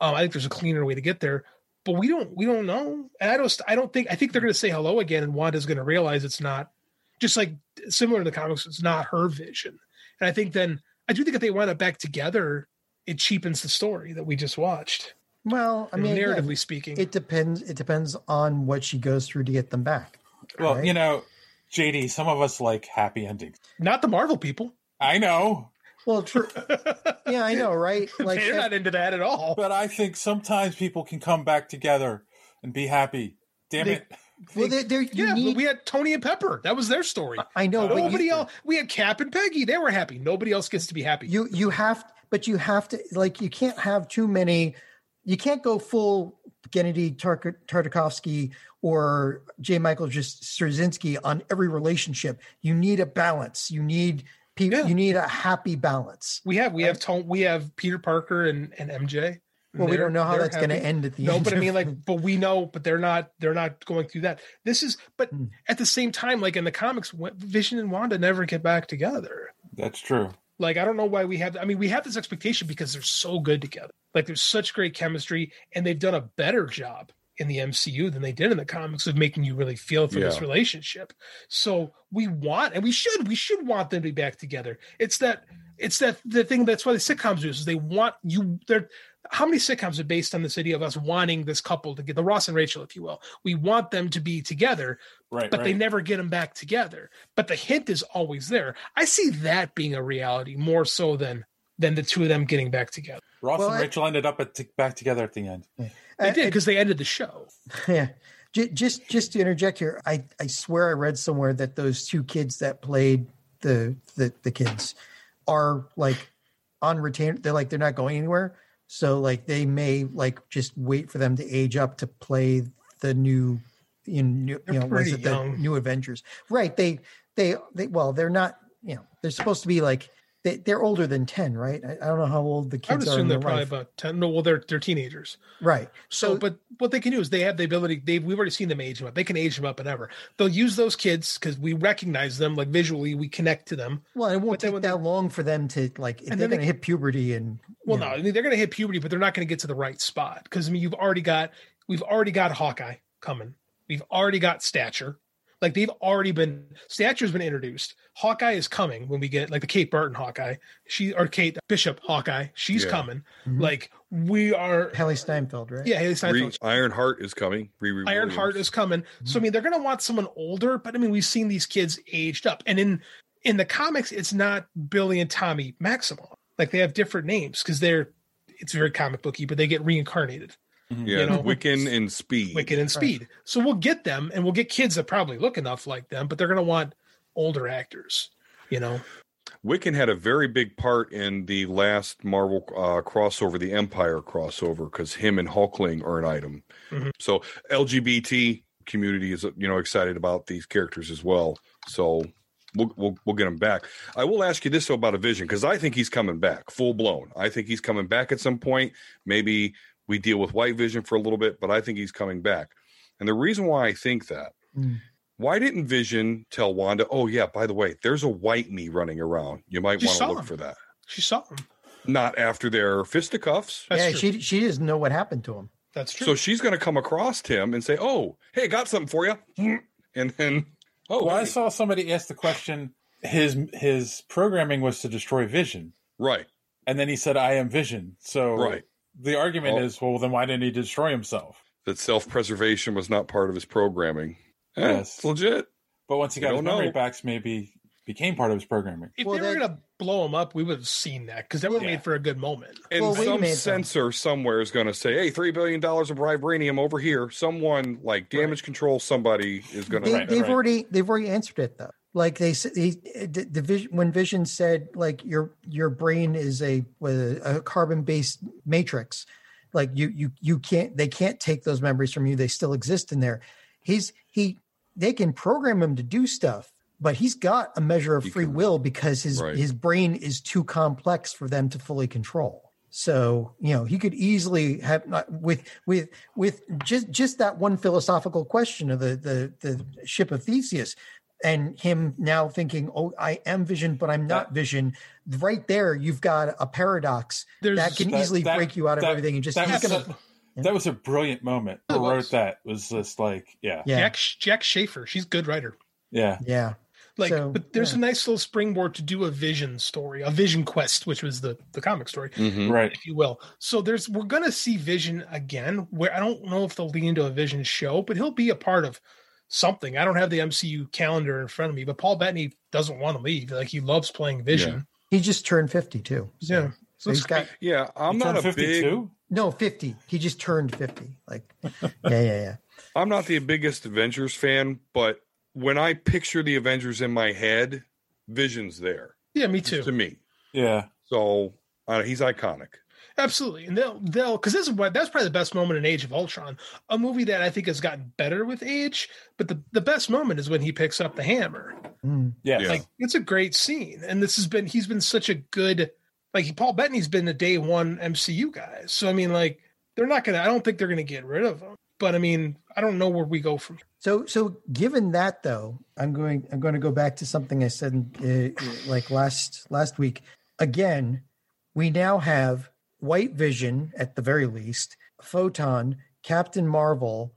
Um, I think there's a cleaner way to get there, but we don't. We don't know. And I don't. I don't think. I think they're going to say hello again, and Wanda's going to realize it's not just like similar to the comics. It's not her vision. And I think then I do think if they wind up back together, it cheapens the story that we just watched. Well, I mean, narratively again, speaking, it depends. It depends on what she goes through to get them back. Well, right? you know, JD, some of us like happy endings. not the Marvel people. I know, Well, true. yeah, I know, right? Like, They're not into that at all. but I think sometimes people can come back together and be happy. Damn They- it. well, there, there, you Yeah, need. but we had Tony and Pepper. That was their story. I know, but Nobody you, else. We had Cap and Peggy. They were happy. Nobody else gets to be happy. you you have, but you have to like you can't have too many. You can't go full Gennady Tark- Tartakovsky or J. Michael just Straczynski on every relationship. You need a balance. You need people. Yeah. You need a happy balance. We have we have Tone, we have Peter Parker and, and MJ. Well, we don't know how that's going to end at the No, end. but I mean, like, but we know, but they're not they're not going through that. This is, but Hmm. at the same time, like in the comics, Vision and Wanda never get back together. That's true. Like, I don't know why we have. I mean, we have this expectation because they're so good together. Like, there's such great chemistry, and they've done a better job in the MCU than they did in the comics of making you really feel for this relationship. So we want, and we should, we should want them to be back together. It's that, it's that the thing. That's why the sitcoms do. Is they want you. They're. How many sitcoms are based on this idea of us wanting this couple to get the Ross and Rachel, if you will? We want them to be together, Right, but they never get them back together. But the hint is always there. I see that being a reality more so than than the two of them getting back together. Ross Well, and I- Rachel ended up at t- back together at the end. They did because they ended the show. yeah. J- Just just to interject here, I, I swear I read somewhere that those two kids that played the the, the kids are like on retainer. They're like they're not going anywhere. So like they may like just wait for them to age up to play the new in new, you know was it the new Avengers? Right. They they they well they're not you know they're supposed to be like they, they're older than ten, right? I, I don't know how old the kids are. I would assume they're probably life. about ten. No, well, they're they're teenagers. right. So, but what they can do is they have the ability. they've we've already seen them age them up. They can age them up and ever. They'll use those kids because we recognize them, like visually, we connect to them. Well, it won't take that long for them to like. And they're they- going to hit puberty and Well, no, I mean they're going to hit puberty, but they're not going to get to the right spot because I mean you've already got we've already got Hawkeye coming. We've already got Stature. Like they've already been Stature's been introduced. Hawkeye is coming when we get like the Kate Burton Hawkeye. She or Kate Bishop Hawkeye. She's Yeah. coming. Mhm. Like we are. Hailee Steinfeld, right? Yeah, Hailee Steinfeld. Re- Ironheart is coming. Riri Ironheart Williams. is coming. So I mean, they're going to want someone older, but I mean, we've seen these kids aged up, and in in the comics, it's not Billy and Tommy Maximoff. Like they have different names because they're it's very comic booky, but they get reincarnated. Yeah, you know? Wiccan and Speed. Wicked and Speed. So we'll get them, and we'll get kids that probably look enough like them, but they're going to want older actors. You know, Wiccan had a very big part in the last Marvel uh, crossover, the Empyre crossover, because him and Hulkling are an item. Mhm. So LGBT community is you know excited about these characters as well. So we'll we'll, we'll get him back. I will ask you this though about a Vision because I think he's coming back full blown. I think he's coming back at some point. Maybe we deal with White Vision for a little bit, but I think he's coming back. And the reason why I think that Mm. why didn't Vision tell Wanda, oh, yeah, by the way, there's a white me running around. You might want to look him. for that. she saw him. Not after their fisticuffs. That's yeah, true. she she doesn't know what happened to him. That's true. So she's going to come across him and say, oh, hey, got something for you. And then, oh, well, I saw somebody ask the question. His his programming was to destroy Vision, right. and then he said, "I am Vision." So Right. The argument Oh. is, well, then why didn't he destroy himself? That self preservation was not part of his programming. Eh, Yes. It's legit. But once he We got his don't memory know. backs, maybe became part of his programming. if Well, they were that- going to blow him up, we would have seen that because that would have Yeah. made for a good moment. And Well, some sensor though. somewhere is going to say, hey, $3 billion of vibranium over here. Someone like damage control somebody is going to. Right, they've right. already they've already answered it though. Like they said, he, eh, the, the vision when Vision said like your your brain is a a carbon based matrix. Like you you you can't they can't take those memories from you. They still exist in there. He's he they can program him to do stuff, but he's got a measure of He free can- will because his Right. his brain is too complex for them to fully control. So you know he could easily have not with with with just just that one philosophical question of the the the ship of Theseus, and him now thinking, oh, I am Vision, but I'm not Vision. Right there, you've got a paradox There's- that can That- easily that- break you out of that- everything and just that was, gonna- a, that was a brilliant moment. It Who was. wrote that was just like, yeah, yeah Jack Jac Schaeffer, she's a good writer. yeah. yeah Like, So, but there's yeah. a nice little springboard to do a Vision story, a Vision quest, which was the the comic story, Mhm. Right. if you will. So there's we're gonna see Vision again. Where I don't know if they'll lead into a Vision show, but he'll be a part of something. I don't have the MCU calendar in front of me, but Paul Bettany doesn't want to leave. Like he loves playing Vision. he just turned fifty too. So, Yeah. so he's got Yeah, I'm not turned a big 52? no fifty. He just turned fifty. Like yeah yeah yeah. I'm not the biggest Avengers fan, but when I picture the Avengers in my head, Vision's there Yeah, me too. to me. Yeah. So uh, he's iconic. Absolutely, and they'll they'll because this is what that's probably the best moment in Age of Ultron, a movie that I think has gotten better with age. But the the best moment is when he picks up the hammer. Mm. Yeah. Yeah. Like it's a great scene, and this has been he's been such a good like Paul Bettany's been a day one MCU guy. So I mean, like they're not gonna. I don't think they're gonna get rid of him. But I mean, I don't know where we go from. here. So, so given that though, I'm going. I'm going to go back to something I said uh, like last last week. Again, we now have White Vision at the very least, Photon, Captain Marvel,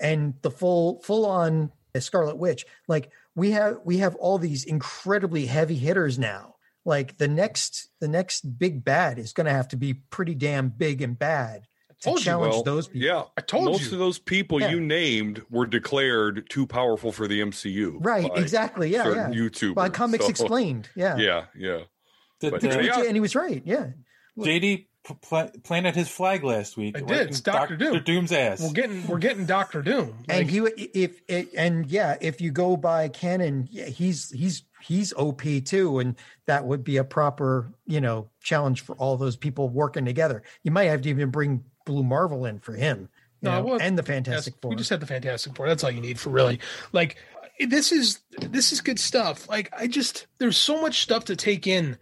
and the full full on Scarlet Witch. Like we have we have all these incredibly heavy hitters now. like the next the next big bad is going to have to be pretty damn big and bad to challenge Well, those people. Yeah, I told most you. of those people Yeah. you named were declared too powerful for the MCU. Right, exactly. Yeah, certain yeah. YouTubers. By Comics So, Explained. Yeah. Yeah, yeah. Did, But, did uh, yeah. And he was right. Yeah. JD p- pla- planted his flag last week. I did. in It's Dr. Doom. Doom's ass. We're getting we're getting Doctor Doom. and Like, he would- if it and yeah if you go by canon yeah, he's he's he's op too and that would be a proper you know challenge for all those people working together you might have to even bring blue marvel in for him No, know, well, and the fantastic Yes, four We just had the Fantastic Four. That's all you need for really. Like this is this is good stuff. Like I just there's so much stuff to take in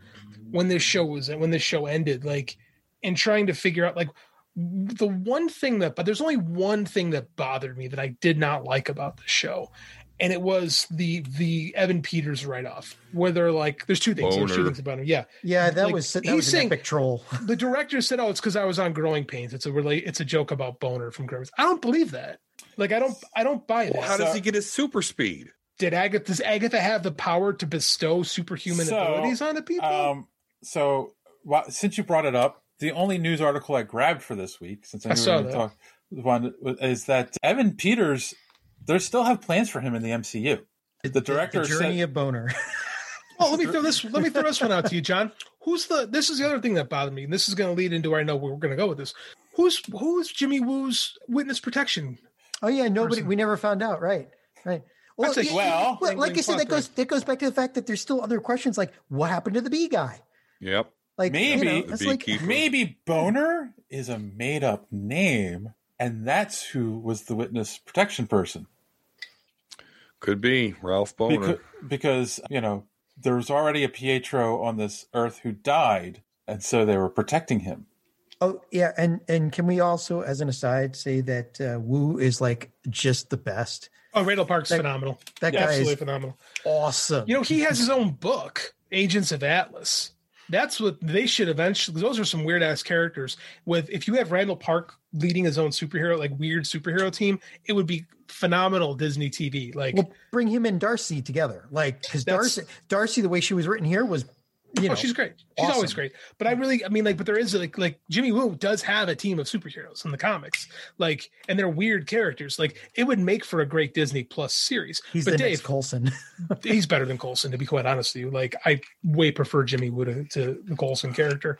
when this show was when this show ended. Like and trying to figure out like the one thing that but there's only one thing that bothered me that I did not like about the show. And it was the the Evan Peters write off. Where they're like, there's two things. There's two Boner. things about him. Yeah, yeah that Like, was that he's was an saying- epic troll the director said, "Oh, it's because I was on Growing Pains. It's a relate. It's a joke about boner from Growing." Pains." I don't believe that. Like, I don't. I don't buy Well, that. how does So- he get his super speed? Did Agatha does Agatha have the power to bestow superhuman So, abilities on the people? Um, so wha- since you brought it up, the only news article I grabbed for this week, since I, I saw gonna that. talk, one is that Evan Peters. They still have plans for him in the MCU. The director the journey said, of boner oh, let me throw this. Let me throw this one out to you, John. Who's the? This is the other thing that bothered me, and this is going to lead into where I know where we're going to go with this. Who's who's Jimmy Woo's witness protection? oh yeah nobody Person. we never found out right right That's like, yeah, well- yeah, like I said, that goes that goes back to the fact that there's still other questions like what happened to the bee guy? Yep. Like you Maybe know, the like maybe Boner is a made up name, and that's who was the witness protection person. Could be Ralph Boner. Because, because you know there was already a Pietro on this earth who died, and so they were protecting him. Oh yeah, and and can we also, as an aside, say that uh, Woo is like just the best. Oh, Randall Park's That- phenomenal. That Yeah, guy Absolutely is phenomenal. awesome. You know, he has his own book, Agents of Atlas. That's what they should eventually. Those are some weird ass characters. With if you have Randall Park leading his own superhero, like weird superhero team, it would be phenomenal Disney TV. Like, We'll bring him and Darcy together, like because Darcy, Darcy, the way she was written here was, you know, oh, she's great. She's awesome. always great. But I really, I mean, like, but there is like, like Jimmy Woo does have a team of superheroes in the comics, like, and they're weird characters. Like, it would make for a great Disney Plus series. he's but the Dave, next Coulson. he's better than Coulson, to be quite honest with you. Like, I way prefer Jimmy Woo to, to the Coulson character.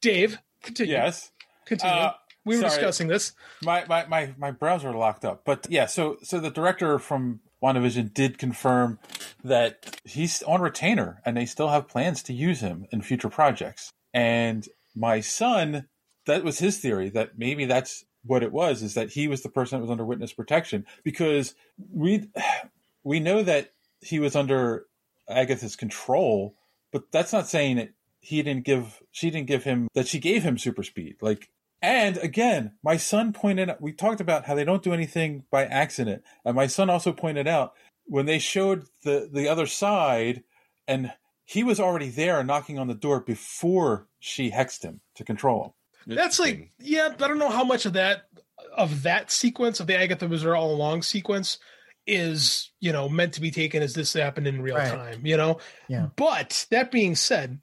Dave, continue. Yes, Continue. Uh, we were sorry. discussing this. my, my my my browser locked up, but yeah. So so the director from WandaVision did confirm that he's on retainer, and they still have plans to use him in future projects. And my son, that was his theory that maybe that's what it was is that he was the person that was under witness protection because we we know that he was under Agatha's control, but that's not saying that he didn't give she didn't give him that she gave him super speed. Like and again, my son pointed out we talked about how they don't do anything by accident. And my son also pointed out when they showed the the other side and he was already there knocking on the door before she hexed him to control him. That's like, yeah, I don't know how much of that of that sequence of the Agatha was all along sequence is you know meant to be taken as this happened in real Right. time. You know, Yeah. But that being said,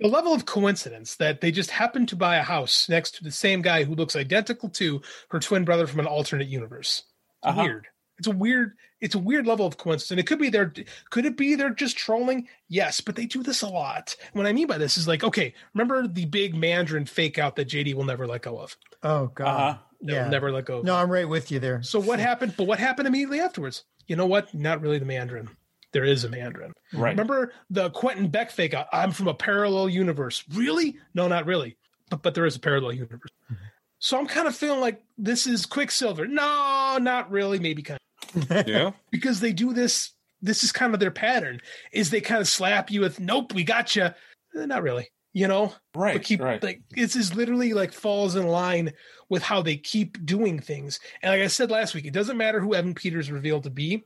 the level of coincidence that they just happened to buy a house next to the same guy who looks identical to her twin brother from an alternate universe. It's Uh-huh. weird. It's a weird. It's a weird level of coincidence, it could be they're. Could it be they're just trolling? Yes, but they do this a lot. What I mean by this is like, okay, remember the big Mandarin fake out that JD will never let go of. Oh God, Uh-huh. They'll yeah, never let go. Of. No, I'm right with you there. So what happened? But what happened immediately afterwards? You know what? Not really the Mandarin. There is a Mandarin. Right. Remember the Quentin Beck fake? Uh, I'm from a parallel universe. Really? No, not really. But but there is a parallel universe. Mm-hmm. So I'm kind of feeling like this is Quicksilver. No, not really. Maybe kind of yeah. because they do this. This is kind of their pattern. Is they kind of slap you with, "Nope, we got you." Eh, not really. You know, Right, But keep right. like this is literally like falls in line with how they keep doing things. And like I said last week, it doesn't matter who Evan Peters revealed to be.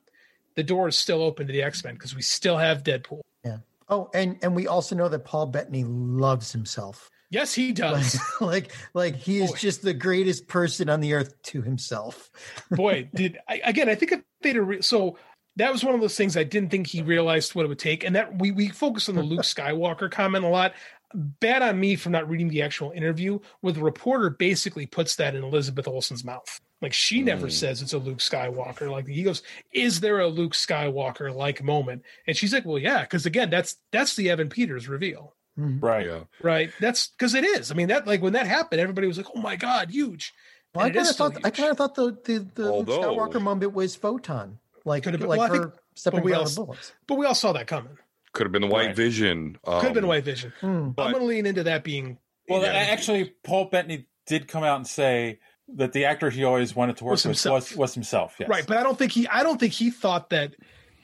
The door is still open to the X Men because we still have Deadpool. Yeah. Oh, and and we also know that Paul Bettany loves himself. Yes, he does. like like he is Boy. just the greatest person on the earth to himself. Boy, did I, again? I think if they'd re- so that was one of those things I didn't think he realized what it would take. And that we we focus on the Luke Skywalker comment a lot. Bad on me for not reading the actual interview where the reporter basically puts that in Elizabeth Olsen's mouth. Like she never Mm. says it's a Luke Skywalker. Like he goes, "Is there a Luke Skywalker like moment?" And she's like, "Well, yeah, because again, that's that's the Evan Peters reveal, Right. Yeah. right? That's because it is. I mean, that like when that happened, everybody was like, "Oh my god, huge!" Well, I And it is kind of still thought I kind of thought the the, the Luke Skywalker moment was photon, like Could have been- like well, her think- stepping but we all- bullets. But we all saw that coming. Could have been the White Right. Vision. Um, Could have been White Vision. Hmm. I'm going to lean into that being Well, Yeah. actually, Paul Bettany did come out and say that the actor he always wanted to work Was with himself. was, was himself. Yes. right. But I don't think he. I don't think he thought that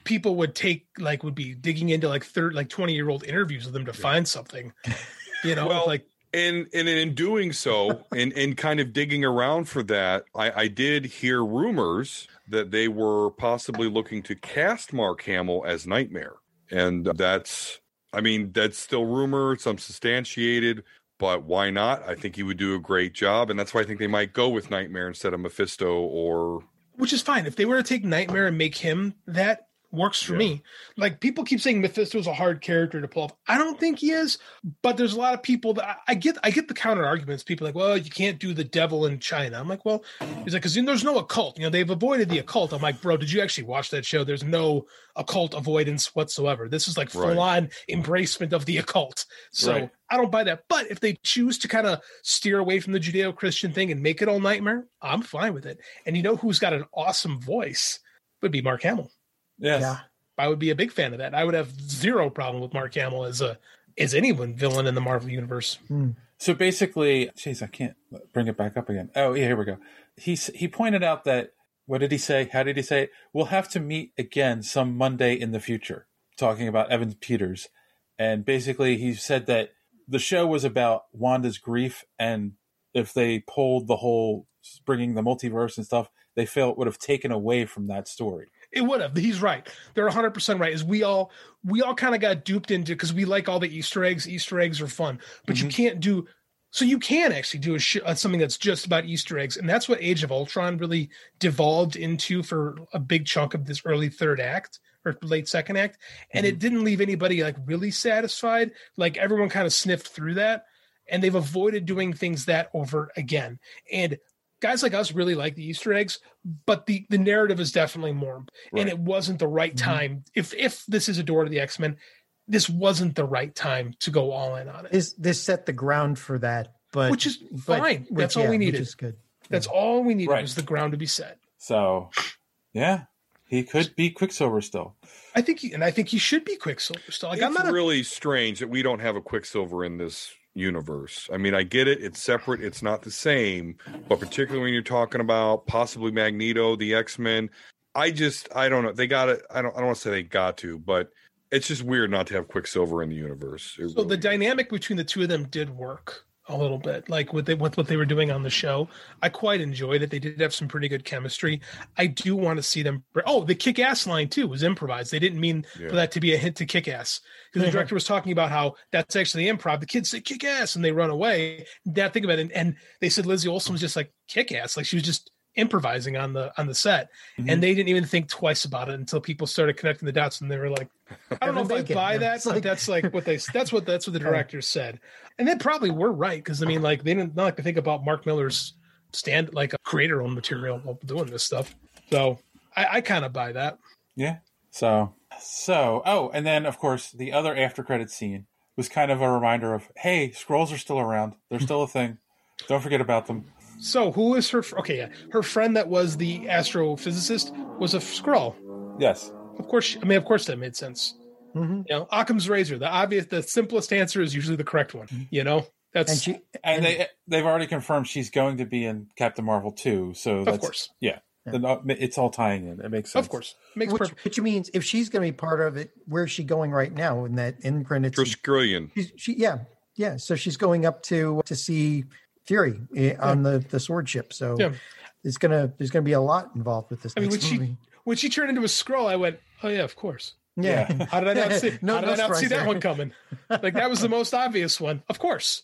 people would take like would be digging into like third like 20 year old interviews with them to find something. You know, Well, like and and in doing so and and kind of digging around for that i i did hear rumors that they were possibly looking to cast mark hamill as nightmare and that's i mean that's still rumor some substantiated but why not? I think he would do a great job and that's why i think they might go with nightmare instead of mephisto or which is fine. If they were to take Nightmare and make him that works for Yeah. me. Like people keep saying Mephisto's a hard character to pull off. I don't think he is, but there's a lot of people that I- get. I get the counter arguments. People are like, well, you can't do the devil in China. I'm like, well, he's like, because there's no occult. You know, they've avoided the occult. I'm like, bro, did you actually watch that show? There's no occult avoidance whatsoever. This is like full Right. on embracement of the occult. So Right. I don't buy that. But if they choose to kind of steer away from the Judeo Christian thing and make it all nightmare, I'm fine with it. And you know who's got an awesome voice would be Mark Hamill. Yes. Yeah. I would be a big fan of that. I would have zero problem with Mark Hamill as a as anyone villain in the Marvel universe. Hmm. So basically, jeez, I can't bring it back up again. Oh, yeah, here we go. He he pointed out that what did he say? How did he say it? We'll have to meet again some Monday in the future, talking about Evan Peters, and basically he said that the show was about Wanda's grief, and if they pulled the whole bringing the multiverse and stuff, they felt would have taken away from that story. It would have. He's right. They're 100% right. Is we all we all kind of got duped into because we like all the Easter eggs. Easter eggs are fun, but you can't do so you can actually do a sh- uh, something that's just about Easter eggs, and that's what Age of Ultron really devolved into for a big chunk of this early third act or late second act, and it didn't leave anybody like really satisfied. Like everyone kind of sniffed through that, and they've avoided doing things that over again. And guys like us really like the Easter eggs, but the the narrative is definitely more, and it wasn't the right mm-hmm. time. If if this is a door to the X Men, this wasn't the right time to go all in on it. This this set the ground for that, but Which is but- fine. which- That's all yeah, we which needed. is good. That's all we needed Right. was the ground to be set. So, yeah, he could be Quicksilver still. I think, he, and I think he should be Quicksilver still. Like it's I'm not a really strange that we don't have a Quicksilver in this universe. I mean, I get it; it's separate, it's not the same. But particularly when you're talking about possibly Magneto, the X Men, I just I don't know. They got it. I don't. I don't want to say they got to, but it's just weird not to have Quicksilver in the universe. It So the dynamic between the two of them did work a little bit, like with, they, with what they were doing on the show. I quite enjoyed it. They did have some pretty good chemistry. I do want to see them. Oh, the kick ass line too was improvised. They didn't mean Yeah. for that to be a hint to kick ass because the director was talking about how that's actually improv. The kids say kick ass and they run away. Dad, think about it. And, and they said Lizzie Olsen was just like kick ass, like she was just improvising on the on the set mm-hmm. and they didn't even think twice about it until people started connecting the dots and they were like i don't know if i buy that It's but like- that's like what they that's what that's what the directors said and they probably were right because i mean like they didn't not like to think about Mark Millar's stand like a creator own material while doing this stuff so i, I kind of buy that Yeah. So, so, oh, and then of course the other after credit scene was kind of a reminder of, hey, Skrulls are still around. They're still a thing. Don't forget about them. So who is her fr- okay yeah her friend that was the astrophysicist was a Skrull Yes. of course she, i mean of course that made sense Mhm. you know occam's razor the obvious the simplest answer is usually the correct one you know that's And she And they they've already confirmed she's going to be in Captain Marvel too. So that's, course. yeah, Then, uh, it's all tying in. It makes sense. of course makes which, perfect which means if she's going to be part of it, where's she going right now? In that in credits, Triskelion. she's, she yeah yeah. So she's going up to to see Fury eh, on the the sword ship. So Yeah. it's gonna there's gonna be a lot involved with this. I mean, when next she movie. when she turned into a Skrull, I went, "Oh yeah, of course." yeah. How did I not see? No- how did no I not see surprise that one coming? Like that was the most obvious one. Of course,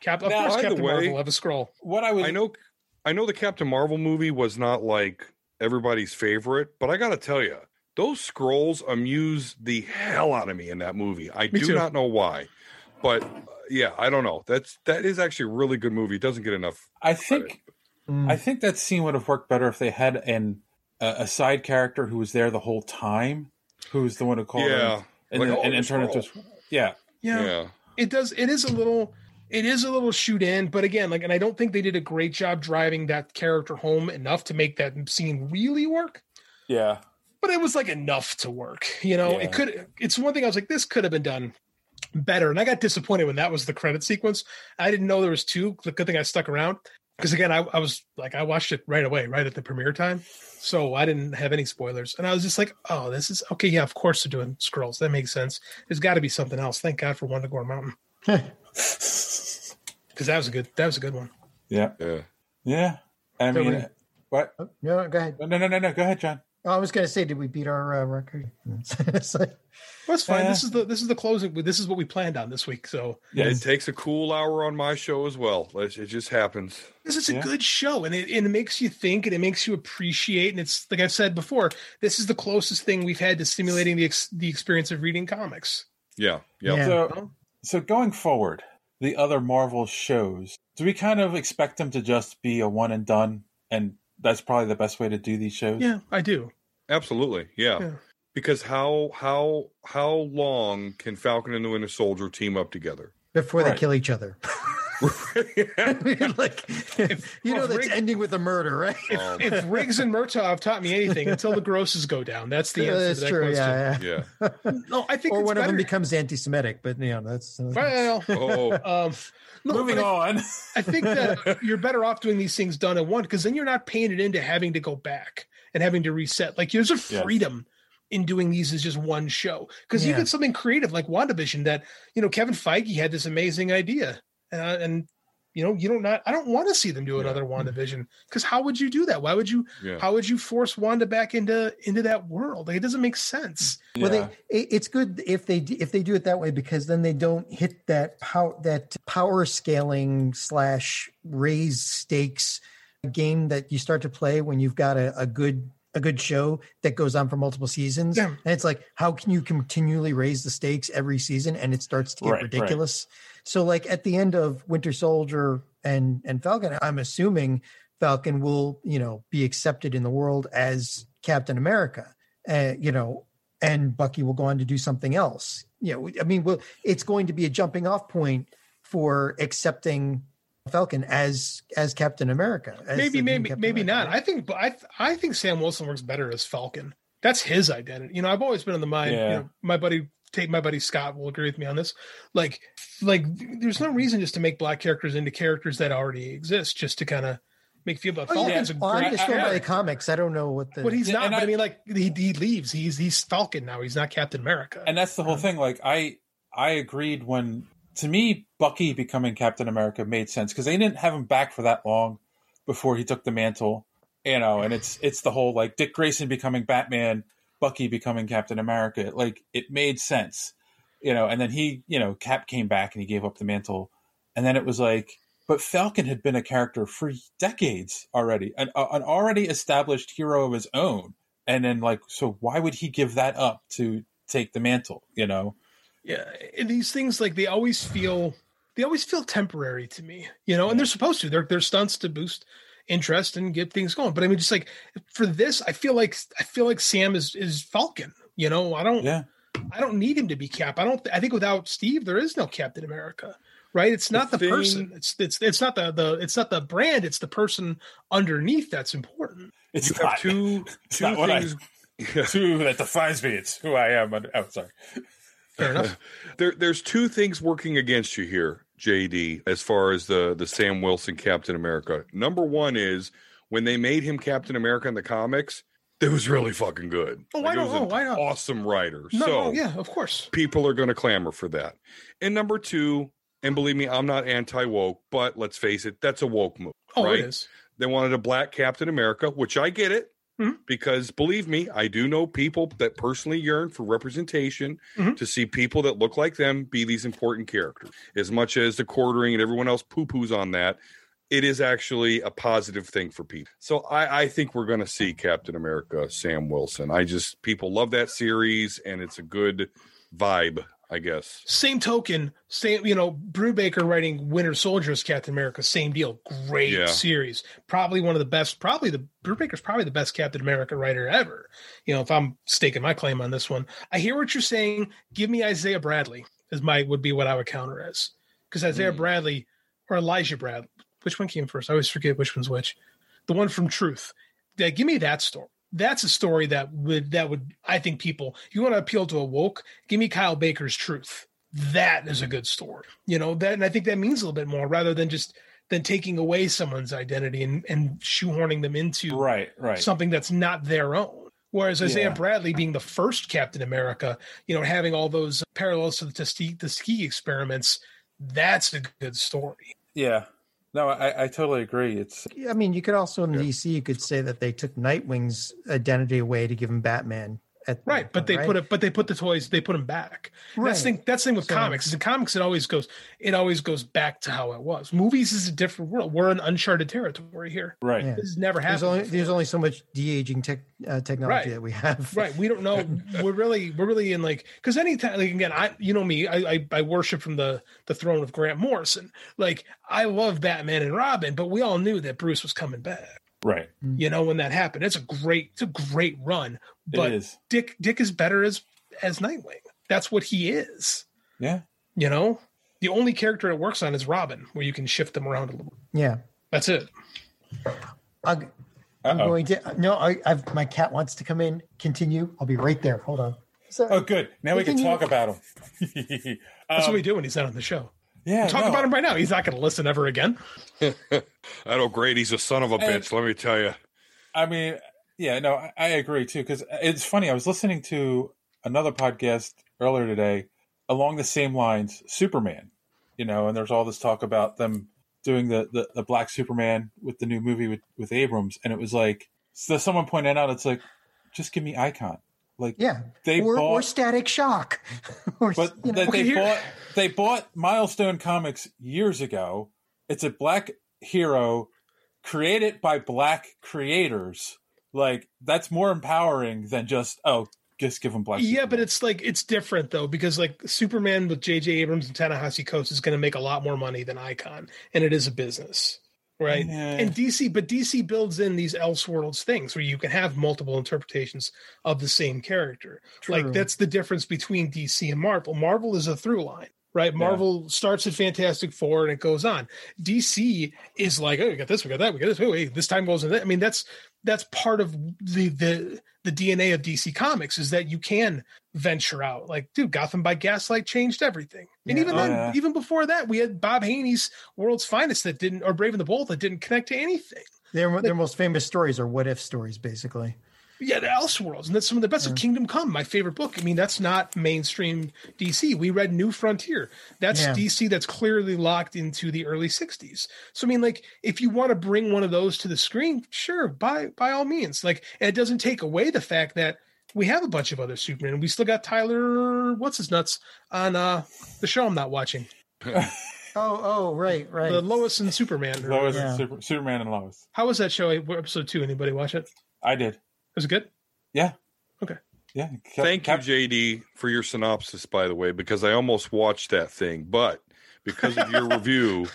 Cap. Of Now, course, Captain way- Marvel have a Skrull. What I would I know, I know the Captain Marvel movie was not like everybody's favorite, but I got to tell you, those Skrulls amuse the hell out of me in that movie. I Me do too. not know why, but yeah, I don't know. That's that is actually a really good movie. It doesn't get enough. I think Mm. I think that scene would have worked better if they had an a, a side character who was there the whole time, who was the one who called Yeah. him, and Like, then, oh, and, and turned into yeah. Yeah. Yeah. It does. It is a little. It is a little shoot in, but again, like, and I don't think they did a great job driving that character home enough to make that scene really work. Yeah. But it was like enough to work. You know, Yeah. it could. It's one thing I was like, this could have been done better, and I got disappointed when that was the credit sequence. I didn't know there was two. The good thing I stuck around because again, I, I was like, I watched it right away, right at the premiere time, so I didn't have any spoilers, and I was just like, oh, this is okay. Yeah, of course they're doing Skrulls. That makes sense. There's got to be something else. Thank God for Wundagore Mountain. because that was a good that was a good one. Yeah. Yeah. Yeah. I mean, we- uh, what? Oh, no, go ahead. No, no, no, no. Go ahead, John. Oh, I was going to say, did we beat our uh, record? It's like- That's fine. Yeah. This is the this is the closing. This is what we planned on this week. So yeah, It takes a cool hour on my show as well. It it just happens. this is a Yeah. good show, and it and it makes you think, and it makes you appreciate. And it's like I've said before, this is the closest thing we've had to stimulating the ex, the experience of reading comics. Yeah. Yeah. Yeah. So, so going forward, the other Marvel shows, do we kind of expect them to just be a one and done? And that's probably the best way to do these shows. Yeah, I do. Absolutely. Yeah. Yeah. Because how how how long can Falcon and the Winter Soldier team up together? before Right. they kill each other. like, you know, well, that's Rick- ending with a murder, right? Um, If Riggs and Murtaugh have taught me anything, until the grosses go down, that's the Yeah, answer that's to that true. question. Yeah, yeah. yeah. No, I think or it's one of them becomes anti-Semitic, but you know that's. Uh, well. Oh. Um, no, Moving but I- on. I think that you're better off doing these things done at one because then you're not painted into having to go back and having to reset. Like there's a Yes. freedom in doing these as just one show because you get something creative like WandaVision that you know Kevin Feige had this amazing idea uh, and you know you don't not I don't want to see them do another WandaVision because how would you do that? Why would you? Yeah. How would you force Wanda back into into that world? Like it doesn't make sense. Well, they it, it's good if they if they do it that way because then they don't hit that power that power scaling slash raise stakes game that you start to play when you've got a, a good a good show that goes on for multiple seasons. Yeah. And it's like, how can you continually raise the stakes every season and it starts to get Right, right. ridiculous? So like at the end of Winter Soldier and and Falcon, I'm assuming Falcon will, you know, be accepted in the world as Captain America. Uh, you know, and Bucky will go on to do something else. You know, I mean, well, it's going to be a jumping off point for accepting Falcon as as Captain America. as maybe maybe Captain maybe America, not. I think but I th- I think Sam Wilson works better as Falcon. That's his identity. You know, I've always been in the mind. You know, my buddy, take my buddy Scott will agree with me on this. Like, like there's no reason just to make black characters into characters that already exist, just to kind of make feel about Oh, yeah. A Well, I'm just going by the comics. I don't know what the. But he's not. But I, I- mean, like he, he leaves. He's he's Falcon now. He's not Captain America. and that's the whole thing. Like I, I agreed when to me Bucky becoming Captain America made sense because they didn't have him back for that long before he took the mantle, you know. And it's it's the whole like Dick Grayson becoming Batman, Bucky becoming Captain America. Like it made sense, you know. And then he, you know, Cap came back and he gave up the mantle, and then it was like. But Falcon had been a character for decades already, an, an already established hero of his own. And then, like, so why would he give that up to take the mantle? You know, yeah and these things like they always feel they always feel temporary to me you know and they're supposed to they're, they're stunts to boost interest and get things going but i mean just like for this i feel like i feel like sam is is falcon you know i don't yeah. i don't need him to be cap i don't i think without steve there is no captain america right it's not the, thing- person it's it's it's not the the it's not the brand it's the person underneath that's important It's You have two it's two not what I- things. Two that defines me. It's who I am. Oh, sorry. Fair enough There, there's two things working against you here, JD, as far as the the Sam Wilson Captain America. Number one is when they made him Captain America in the comics, it was really fucking good. Oh, why it not? was Oh, why not? Awesome writer. no, so no yeah of course people are going to clamor for that. And number two, and believe me, I'm not anti woke, but let's face it, that's a woke move. oh right? it is They wanted a black Captain America, which I get it. Mhm. Because believe me, I do know people that personally yearn for representation Mhm. to see people that look like them be these important characters. As much as the quartering and everyone else poo poos on that, it is actually a positive thing for people. So I, I think we're going to see Captain America, Sam Wilson. I just people love that series, and it's a good vibe, I guess. Same token, same you know, Brubaker writing Winter Soldier as Captain America, same deal. Great Yeah. series, probably one of the best. Probably the Brubaker's probably the best Captain America writer ever. You know, if I'm staking my claim on this one, I hear what you're saying. Give me Isaiah Bradley as my would be what I would counter as because Isaiah hmm. Bradley or Elijah Bradley, which one came first? I always forget which one's which. The one from Truth. Yeah, give me that story. That's a story that would that would I think people you want to appeal to a woke. Give me Kyle Baker's Truth. That is a good story. You know that, and I think that means a little bit more rather than just than taking away someone's identity and and shoehorning them into right, right. something that's not their own. Whereas Isaiah Yeah. Bradley being the first Captain America, you know, having all those parallels to the Tuskegee, Tuskegee experiments, that's a good story. Yeah. No, I, I totally agree. It's I mean, you could also in DC, you could say that they took Nightwing's identity away to give him Batman. At Right, but they right? put it, but they put the toys, they put them back. That's Right. the thing. That's the thing with So- comics. Is in comics, it always goes, it always goes back to how it was. Movies is a different world. We're in uncharted territory here. right. Yeah. This has never There's only there's only so much de aging tech uh, technology Right. that we have. right we don't know we're really we're really in like because anytime like again i you know me I, I i worship from the the throne of grant morrison like i love batman and robin but we all knew that bruce was coming back Right. you know when that happened it's a great it's a great run but it is. dick dick is better as as nightwing that's what he is Yeah. you know the only character it works on is robin where you can shift them around a little Yeah. that's it I'll, I'm Uh-oh. going to no. I, I've my cat wants to come in. Continue. I'll be right there. Hold on. So, Oh, good. Now we can talk about him. that's Um, what we do when he's not on the show yeah. talk no. about him right now he's not going to listen ever again I know Grady's a son of a And- bitch. Let me tell you. I mean, yeah, no, I, I agree too. Because it's funny. I was listening to another podcast earlier today along the same lines, Superman. You know, and there's all this talk about them doing the the, the Black Superman with the new movie with with Abrams, and it was like, so someone pointed out, it's like, just give me Icon. Like, yeah. they or, bought, or Static Shock. or, but you know, they bought they bought Milestone Comics years ago. It's a black hero created by black creators. Like that's more empowering than just oh, just give them black. Yeah, but it's like it's different though because like Superman with J.J. Abrams and Ta-Nehisi Coates is going to make a lot more money than Icon, and it is a business, right? Yeah. And DC, but DC builds in these Elseworlds things where you can have multiple interpretations of the same character. True. Like that's the difference between DC and Marvel. Marvel is a through line. Right, Marvel starts at Fantastic Four and it goes on. DC is like, oh, we got this, we got that, we got this. Oh, hey, this time goes in that. I mean, that's that's part of the the the DNA of DC Comics is that you can venture out. Like, dude, Gotham by Gaslight changed everything. And Yeah. even Oh, then, yeah. even before that, we had Bob Haney's World's Finest that didn't, or Brave and the Bold that didn't connect to anything. their their most famous stories are what if stories, basically. Yeah, the Elseworlds, and that's some of the best. Of Kingdom Come, my favorite book. I mean, that's not mainstream DC. We read New Frontier. That's Yeah. DC that's clearly locked into the early '60s. So I mean, like, if you want to bring one of those to the screen, sure, by by all means. Like, and it doesn't take away the fact that we have a bunch of other Superman. We still got Tyler, what's his nuts on uh the show I'm not watching, Oh, oh, right, right. the Lois and Superman. Lois, Yeah. Super, Superman and Lois. How was that show? Episode two. Anybody watch it? I did. Was it good? Yeah. Okay. Yeah. Thank Cap- you, JD, for your synopsis, by the way, because I almost watched that thing, but because of your review,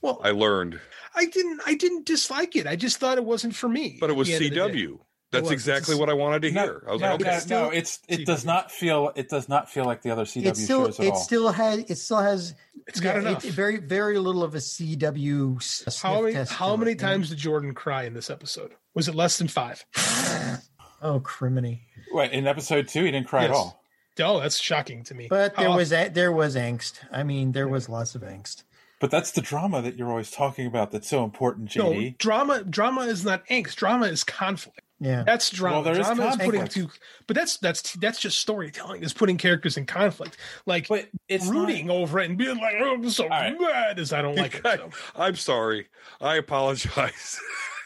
Well, I learned. I didn't. I didn't dislike it. I just thought it wasn't for me. But it was the end of the day. CW. That's was. exactly It's- what I wanted to No, hear. I was no, like, okay. no, still- no, it's it does not feel it does not feel like the other CW it still shows at it all. still has it still has It's got enough. very very little of a CW. How many? test How many times did Jordan cry in this episode? Was it less than five? Oh, criminy! Wait, in episode two, he didn't cry at Yes. all. Oh, that's shocking to me. But there How- was a- there was angst. I mean, there was lots of angst. But that's the drama that you're always talking about. That's so important, no drama. Drama is not angst. Drama is conflict. Yeah, That's drama. Well, there is drama is putting conflict. two. But that's that's that's just storytelling. Is putting characters in conflict. Like But it's rooting over it and being like, "Oh, I'm so right. mad," as I don't like it. So. I'm sorry. I apologize.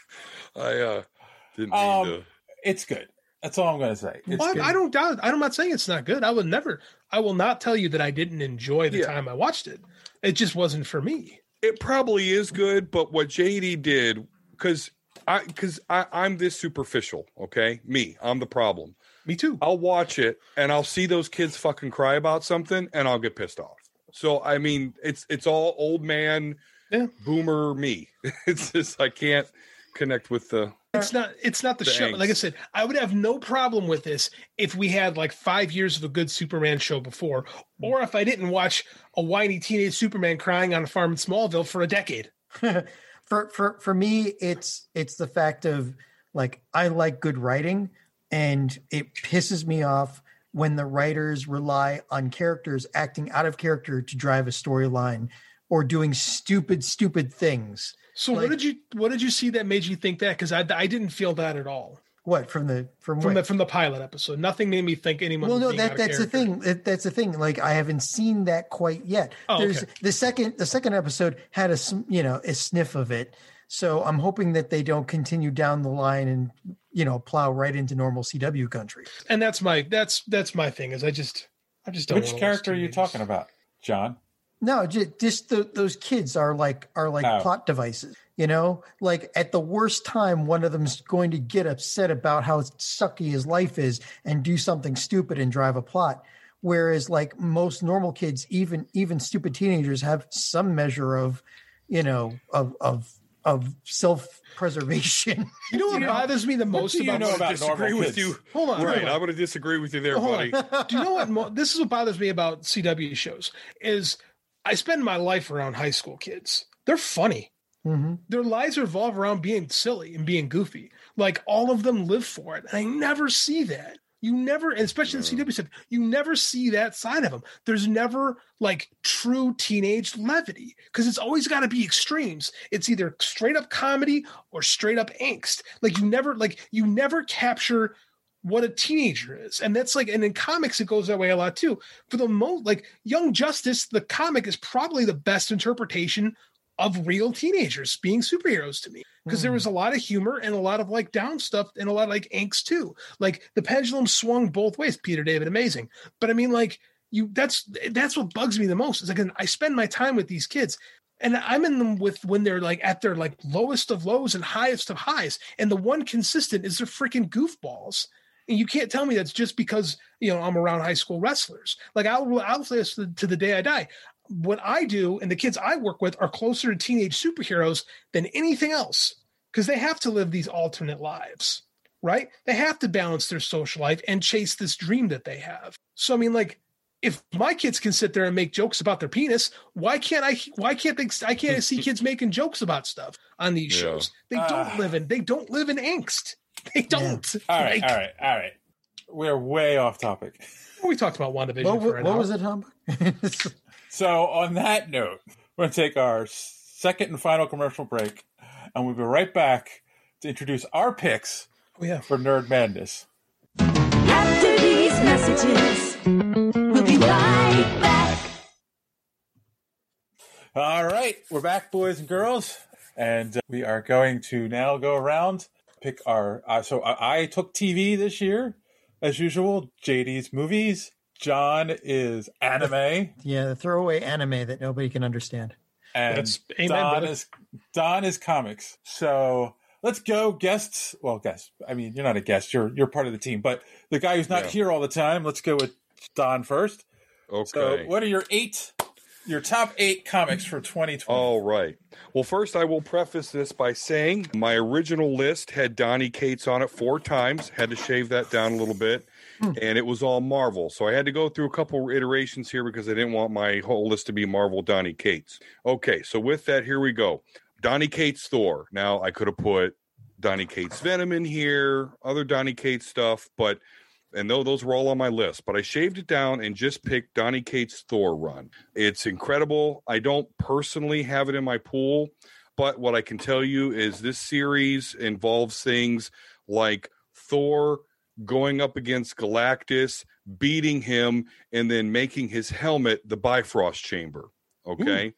I uh didn't mean Um, to. It's good. That's all I'm going to say. It's Well, good. I don't doubt. I'm not saying it's not good. I would never. I will not tell you that I didn't enjoy the Yeah. time I watched it. It just wasn't for me. It probably is good, but what JD did, because I because I I'm this superficial. Okay, me, I'm the problem. Me too. I'll watch it and I'll see those kids fucking cry about something, and I'll get pissed off. So I mean, it's it's all old man, Yeah. boomer me. It's just I can't connect with the. It's not. It's not the, The show. angst. Like I said, I would have no problem with this if we had like five years of a good Superman show before, mm. or if I didn't watch a whiny teenage Superman crying on a farm in Smallville for a decade. for for for me it's it's the fact of like i like good writing and it pisses me off when the writers rely on characters acting out of character to drive a storyline or doing stupid stupid things So what did you what did you see that made you think that? Because I, I didn't feel that at all what from the from, from the from the pilot episode. Nothing made me think anyone. well was no being that of that's the thing that, that's the thing like i haven't seen that quite yet Oh, there's okay. the second the second episode had a you know a sniff of it so i'm hoping that they don't continue down the line and you know plow right into normal cw country And that's my that's that's my thing. Is I just I just don't. Which character are you talking about, John? No, just, just the, those kids are like are like Oh. plot devices. You know, like at the worst time, one of them's going to get upset about how sucky his life is and do something stupid and drive a plot. Whereas, like most normal kids, even even stupid teenagers have some measure of, you know, of of of self preservation. You know what bothers me the What most do you about know about disagree with kids? you. Hold on, right? hold on. I'm going to disagree with you there, Hold buddy. Do you know what? Mo- this is what bothers me about CW shows is I spend my life around high school kids. They're funny. Mm-hmm. Their lives revolve around being silly and being goofy. Like all of them live for it, and I never see that. You never, especially in CW stuff, you never see that side of them. There's never like true teenage levity because it's always got to be extremes. It's either straight up comedy or straight up angst. Like you never, like you never capture what a teenager is. And that's like and in comics it goes that way a lot too. For the most like young justice the comic is probably the best interpretation of real teenagers being superheroes to me. Because there hmm. was a lot of humor and a lot of like down stuff and a lot of like angst too. Like the pendulum swung both ways peter david amazing. But i mean like you that's that's what bugs me the most. Is like i spend my time with these kids and I'm in them with when they're like at their like lowest of lows and highest of highs. And the one consistent is they're freaking goofballs. And you can't tell me that's just because you know I'm around high school wrestlers. Like I'll I'll say this to, to the day I die. What I do and the kids I work with are closer to teenage superheroes than anything else because they have to live these alternate lives, right? They have to balance their social life and chase this dream that they have. So I mean, like if my kids can sit there and make jokes about their penis, why can't I? Why can't they? I can't see kids making jokes about stuff on these Yeah. shows. They Ah. don't live in. They don't live in angst. They don't. All right, Like, all right, all right. We're way off topic. We talked about WandaVision What, for what, an what hour. was it, Humbug? So, on that note, we're going to take our second and final commercial break, and we'll be right back to introduce our picks Oh, yeah. for Nerd Madness. After these messages, we'll be right back. All right, we're back, boys and girls, and uh, we are going to now go around pick our. Uh, so I, I took TV this year, as usual. JD's movies. John is anime, yeah, the throwaway anime that nobody can understand. and That's- amen, Don brother. is Don is comics. So let's go, guests. Well, guests. I mean, you're not a guest. You're you're part of the team, but the guy who's not Yeah. here all the time. Let's go with Don first. Okay. So, what are your eight? Your top eight comics for 2020. All right. Well, first, I will preface this by saying my original list had Donnie Cates on it four times. Had to shave that down a little bit, hmm. and it was all Marvel. So I had to go through a couple iterations here because I didn't want my whole list to be Marvel Donnie Cates. Okay, so with that, here we go. Donnie Cates Thor. Now I could have put Donnie Cates Venom in here, other Donnie Cates stuff, but and though those were all on my list, but I shaved it down and just picked Donnie Cates Thor run. It's incredible. I don't personally have it in my pool, but what I can tell you is this series involves things like Thor going up against Galactus, beating him, and then making his helmet the Bifrost chamber. Okay.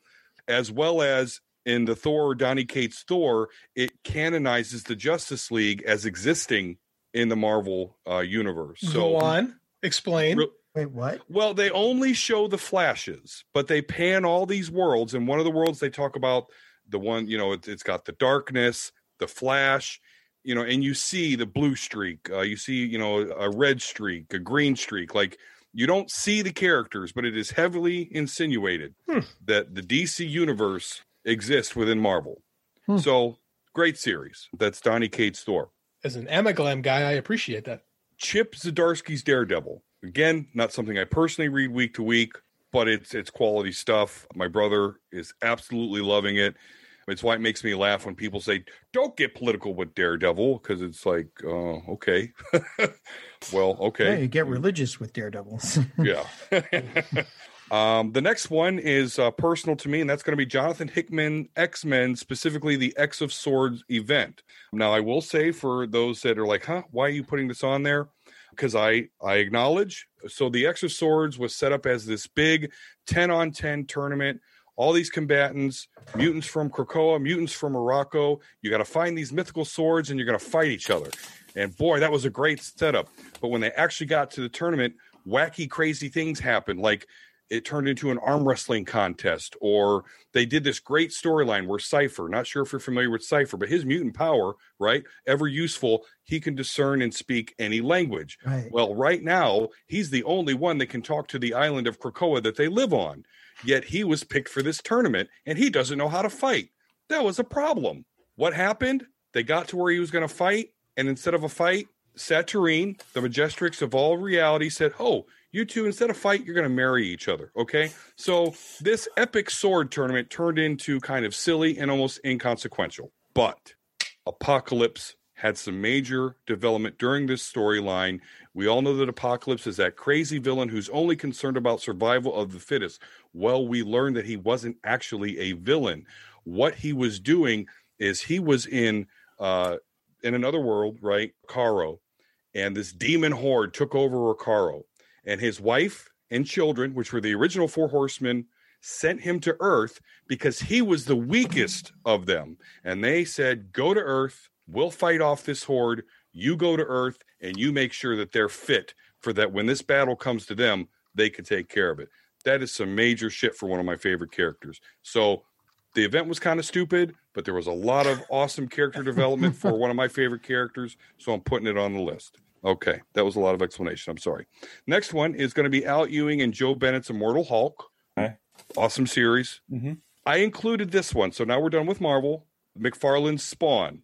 As well as in the Thor, Donnie Cates Thor, it canonizes the Justice League as existing in the Marvel uh, universe. So Go on. Explain. Re- Wait, what? Well, they only show the flashes, but they pan all these worlds. And one of the worlds they talk about the one, you know, it, it's got the darkness, the flash, you know, and you see the blue streak, uh, you see, you know, a red streak, a green streak. Like you don't see the characters, but it is heavily insinuated that the DC universe exists within Marvel. So great series. That's Donnie Cates Thor. As an Amalgam guy, I appreciate that. Chip Zdarsky's Daredevil. Again, not something I personally read week to week, but it's it's quality stuff. My brother is absolutely loving it. It's why it makes me laugh when people say, "Don't get political with Daredevil," because it's like, oh, okay, well, Yeah, okay, you get religious with daredevils. yeah. um, the next one is uh, personal to me, and that's going to be Jonathan Hickman X Men, specifically the X of Swords event. Now, I will say for those that are like, "Huh, why are you putting this on there?" Because I I acknowledge. So the X of Swords was set up as this big ten on ten tournament. All these combatants, mutants from Krakoa, mutants from Arakko. You got to find these mythical swords, and you're going to fight each other. And boy, that was a great setup. But when they actually got to the tournament, wacky, crazy things happened. Like it turned into an arm wrestling contest, or they did this great storyline where Cypher, not sure if you're familiar with Cypher, but his mutant power, right? Ever useful, he can discern and speak any language. Right. Well, right now, he's the only one that can talk to the island of Krakoa that they live on. Yet he was picked for this tournament and he doesn't know how to fight. That was a problem. What happened? They got to where he was going to fight, and instead of a fight, Saturnyne, the Majestrix of all reality, said, Oh, you two, instead of fight, you're going to marry each other. Okay. So this epic sword tournament turned into kind of silly and almost inconsequential. But Apocalypse had some major development during this storyline. We all know that Apocalypse is that crazy villain who's only concerned about survival of the fittest. Well, we learned that he wasn't actually a villain. What he was doing is he was in uh in another world, right? Caro, and this demon horde took over Ricaro, and his wife and children, which were the original four horsemen, sent him to Earth because he was the weakest of them. And they said, Go to Earth, we'll fight off this horde. You go to Earth and you make sure that they're fit for that when this battle comes to them, they can take care of it. That is some major shit for one of my favorite characters. So the event was kind of stupid, but there was a lot of awesome character development for one of my favorite characters. So I'm putting it on the list. Okay, that was a lot of explanation. I'm sorry. Next one is going to be Al Ewing and Joe Bennett's Immortal Hulk. Okay. Awesome series. Mhm. I included this one. So now we're done with Marvel. McFarlane's Spawn.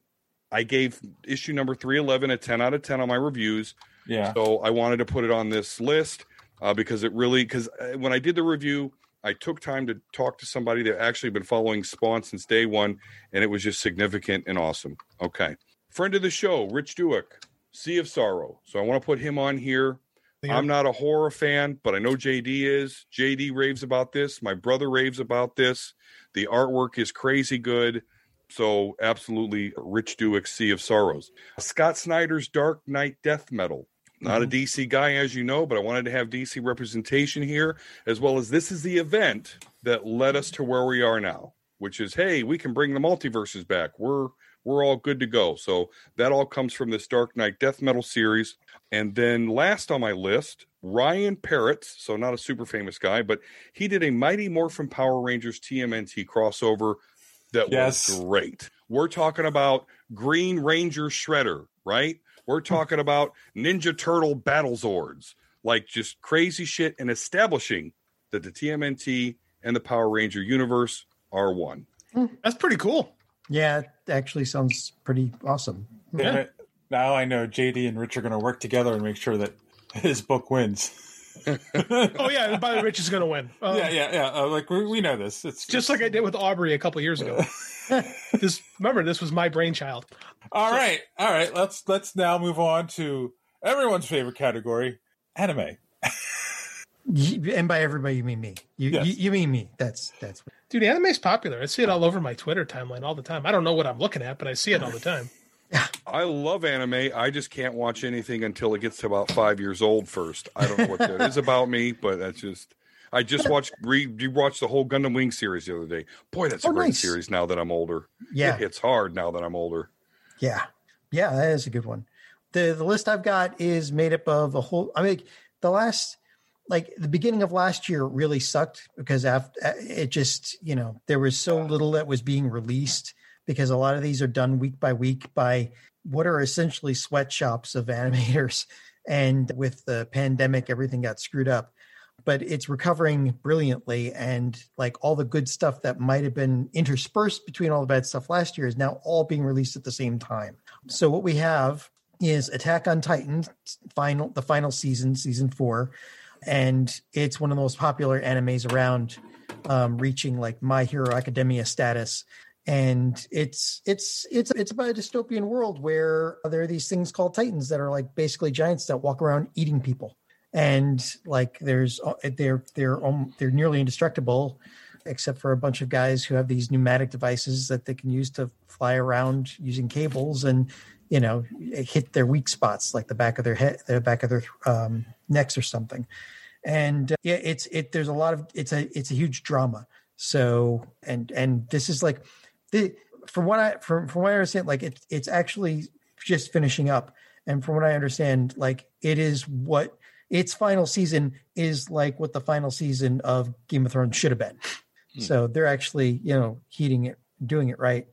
I gave issue number 311 a 10 out of 10 on my reviews. Yeah. So I wanted to put it on this list uh, because it really, because when I did the review, I took time to talk to somebody that actually been following Spawn since day one, and it was just significant and awesome. Okay. Friend of the show, Rich Douek, Sea of Sorrow. So I want to put him on here. I'm not a horror fan, but I know JD is. JD raves about this. My brother raves about this. The artwork is crazy good. So absolutely Rich Douek, Sea of Sorrows. Scott Snyder's Dark Knight Death Metal. Not a mm-hmm. DC guy, as you know, but I wanted to have DC representation here, as well as this is the event that led us to where we are now, which is hey, we can bring the multiverses back. We're we're all good to go. So that all comes from this Dark Knight Death Metal series. And then last on my list, Ryan Parrott's, so not a super famous guy, but he did a Mighty Morphin Power Rangers TMNT crossover that Yes. was great. We're talking about Green Ranger Shredder, right? We're hmm. talking about Ninja Turtle Battle Zords, like just crazy shit and establishing that the TMNT and the Power Ranger universe are one. Hmm. That's pretty cool. Yeah, it actually sounds pretty awesome. Damn it. Now I know JD and Rich are going to work together and make sure that his book wins. oh yeah, by the way, Rich is going to win. Um, yeah, yeah, yeah. Uh, like we, we know this. It's just like I did with Aubrey a couple years ago. this remember this was my brainchild. all right, all right. Let's let's now move on to everyone's favorite category, anime. Y- And by everybody, you mean me. You Yes. you, you mean me. That's that's Dude, anime's popular. I see it all over my Twitter timeline all the time. I don't know what I'm looking at, but I see it all the time. I love anime. I just can't watch anything until it gets to about five years old first. I don't know what that is about me, but that's just. I just watched re watched the whole Gundam Wing series the other day. Boy, that's oh, a Oh, great nice. series. Now that I'm older, Yeah. it hits hard. Now that I'm older, Yeah. Yeah, that is a good one. The the list I've got is made up of a whole I mean the last like the beginning of last year really sucked because after eh, it just you know there was so little that was being released because a lot of these are done week by week by what are essentially sweatshops of animators. And with the pandemic everything got screwed up but it's recovering brilliantly. And like all the good stuff that might have been interspersed between all the bad stuff last year is now all being released at the same time. So what we have is attack on titan final the final season season four and it's one of the most popular animes around um, reaching like my hero academia status. And it's it's it's it's about a dystopian world where there are these things called titans that are like basically giants that walk around eating people. And like there's uh, they're they're um, they're nearly indestructible except for a bunch of guys who have these pneumatic devices that they can use to fly around using cables and you know hit their weak spots like the back of their head the back of their um, necks or something and uh, yeah it's it there's a lot of it's a it's a huge drama. So and and this is like the from what i from from what i understand like it, it's actually just finishing up. And from what i understand like it is what its final season is like what the final season of game of thrones should have been. So they're actually you know heating it doing it right.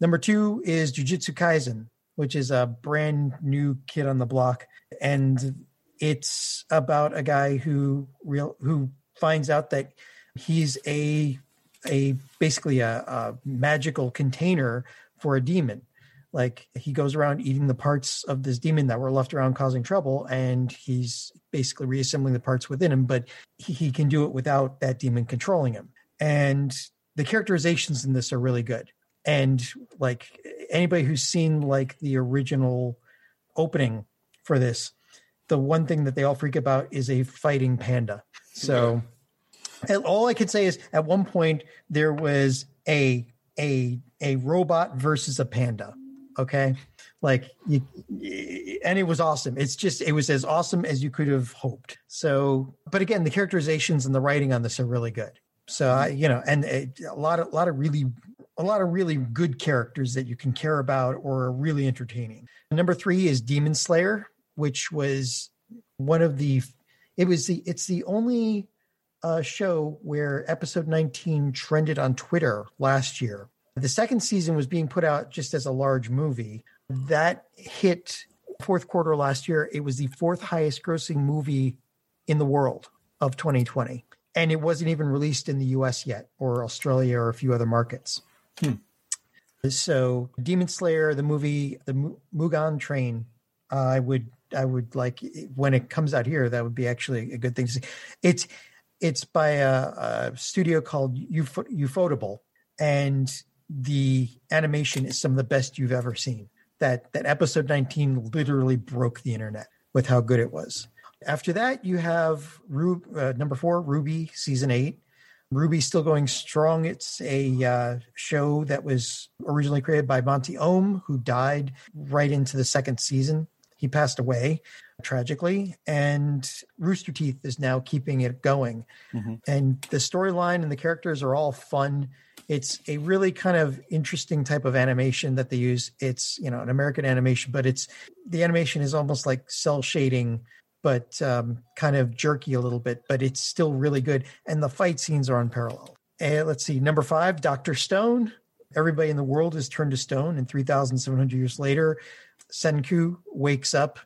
Number two is jujutsu kaisen which is a brand new kid on the block. And it's about a guy who real who finds out that he's a a basically a, a magical container for a demon. Like he goes around eating the parts of this demon that were left around causing trouble and he's basically reassembling the parts within him but he, he can do it without that demon controlling him. And the characterizations in this are really good. And like anybody who's seen like the original opening for this the one thing that they all freak about is a fighting panda. So and all i could say is at one point there was a a a robot versus a panda okay? Like you and it was awesome. It's just it was as awesome as you could have hoped. So but again the characterizations and the writing on this are really good. So I, mm-hmm. you know and a, a lot of a lot of really a lot of really good characters that you can care about or are really entertaining. Number three is demon slayer which was one of the it was the it's the only uh, show where episode 19 trended on twitter last year. The second season was being put out just as a large movie. That hit fourth quarter last year. It was the fourth highest grossing movie in the world of 2020 and it wasn't even released in the us yet or australia or a few other markets. So demon slayer the movie the Mu- mugen train uh, i would i would like when it comes out here that would be actually a good thing to see. It's it's by a, a studio called Ufo- ufotable and the animation is some of the best you've ever seen. That that episode 19 literally broke the internet with how good it was. After that you have Ru- uh, number four RWBY season eight. RWBY's still going strong. It's a uh, show that was originally created by monty oum who died right into the second season he passed away tragically and rooster teeth is now keeping it going. And the storyline and the characters are all fun. It's a really kind of interesting type of animation that they use. It's you know an american animation but it's the animation is almost like cell shading but um, kind of jerky a little bit but it's still really good. And the fight scenes are unparalleled. And let's see number five dr stone. Everybody in the world is turned to stone and 3700 years later senku wakes up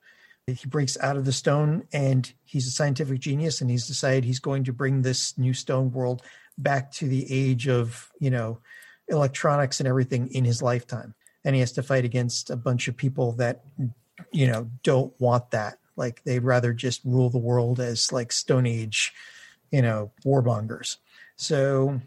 he breaks out of the stone and he's a scientific genius and he's decided he's going to bring this new stone world back to the age of you know electronics and everything in his lifetime. And he has to fight against a bunch of people that you know don't want that. Like they'd rather just rule the world as like stone age you know warmongers so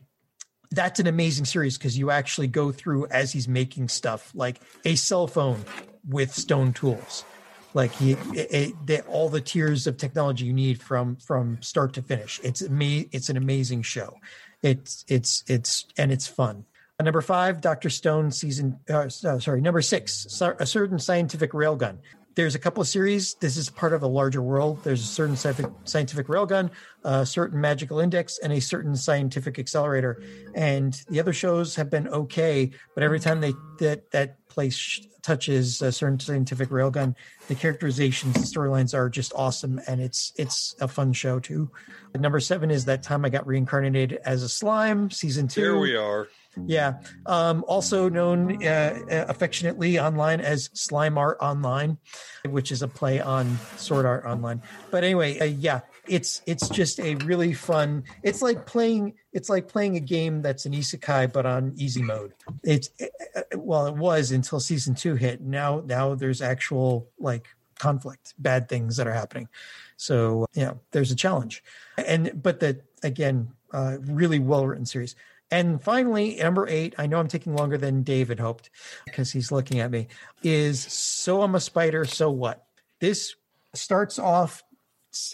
that's an amazing series because you actually go through as he's making stuff like a cell phone with stone tools. Like he it, it, all the tiers of technology you need from from start to finish. It's ama- it's an amazing show. It's it's it's and it's fun. Number five dr stone season uh, uh, sorry number six a certain scientific railgun there's a couple of series this is part of a larger world there's a certain scientific, scientific railgun a certain magical index and a certain scientific accelerator and the other shows have been okay but every time they that that place touches a certain scientific railgun. The characterizations, the storylines are just awesome, and it's it's a fun show too. Number seven is that time I got reincarnated as a slime, season two. There we are. Yeah. Um, also known uh, affectionately online as Slime Art Online, which is a play on Sword Art Online. But anyway, uh, yeah, it's it's just a really fun. It's like playing it's like playing a game that's an isekai but on easy mode. It's uh, well, it was until season two hit. Now now there's actual like conflict, bad things that are happening. So yeah, there's a challenge, and but that again, uh, really well written series. And finally, number eight, I know I'm taking longer than David hoped because he's looking at me, is So I'm a Spider, So What? This starts off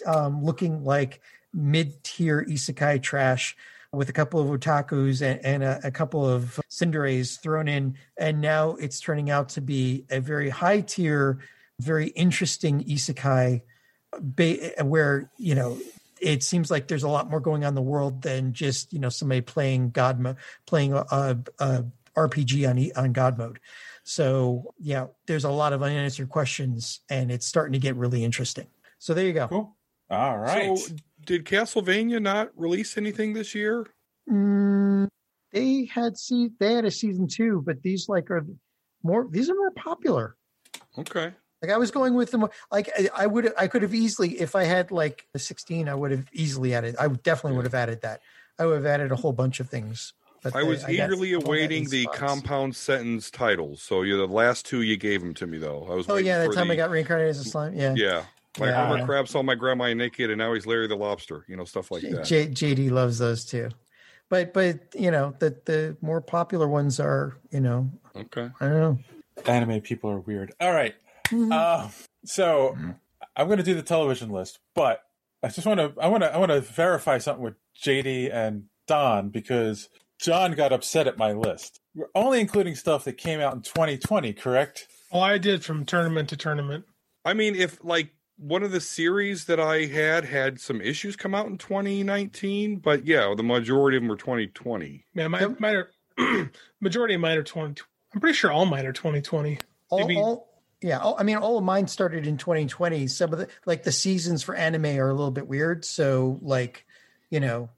um, looking like mid tier isekai trash with a couple of otakus and, and a, a, couple of tsunderes thrown in. And now it's turning out to be a very high tier, very interesting isekai ba- where, you know, it seems like there's a lot more going on in the world than just you know somebody playing God mo- playing a, a, a RPG on e- on God mode. So yeah, there's a lot of unanswered questions, and it's starting to get really interesting. So there you go. Cool. All right. So, did Castlevania not release anything this year? Mm, they had see they had a season two, but these like are more these are more popular. Okay. Like I was going with them, like I, I would, I could have easily, if I had like the 16, I would have easily added. I would definitely would have added that. I would have added a whole bunch of things. But I was I eagerly I awaiting the spots. compound sentence titles. So you're the last two you gave them to me, though. I was. Oh yeah, the for time the, I got reincarnated as a slime. Yeah, Yeah. Like Yeah. Homer Crab saw my grandma naked, and now he's Larry the Lobster. You know, stuff like that. J, JD loves those too. But but you know the the more popular ones are you know Okay. I don't know. Anime people are weird. All right. Mm-hmm. Uh, so I'm going to do the television list, but I just want to I want to I want to verify something with JD and Don because John got upset at my list. We're only including stuff that came out in 2020, correct? Well, I did from tournament to tournament. I mean, if like one of the series that I had had some issues come out in 2019, but yeah, the majority of them were 2020. Yeah, my, mine are majority of mine are twenty. I'm pretty sure all mine are 2020. All, Maybe- all yeah, oh, I mean all of mine started in 2020. Some of the like the seasons for anime are a little bit weird. So like you know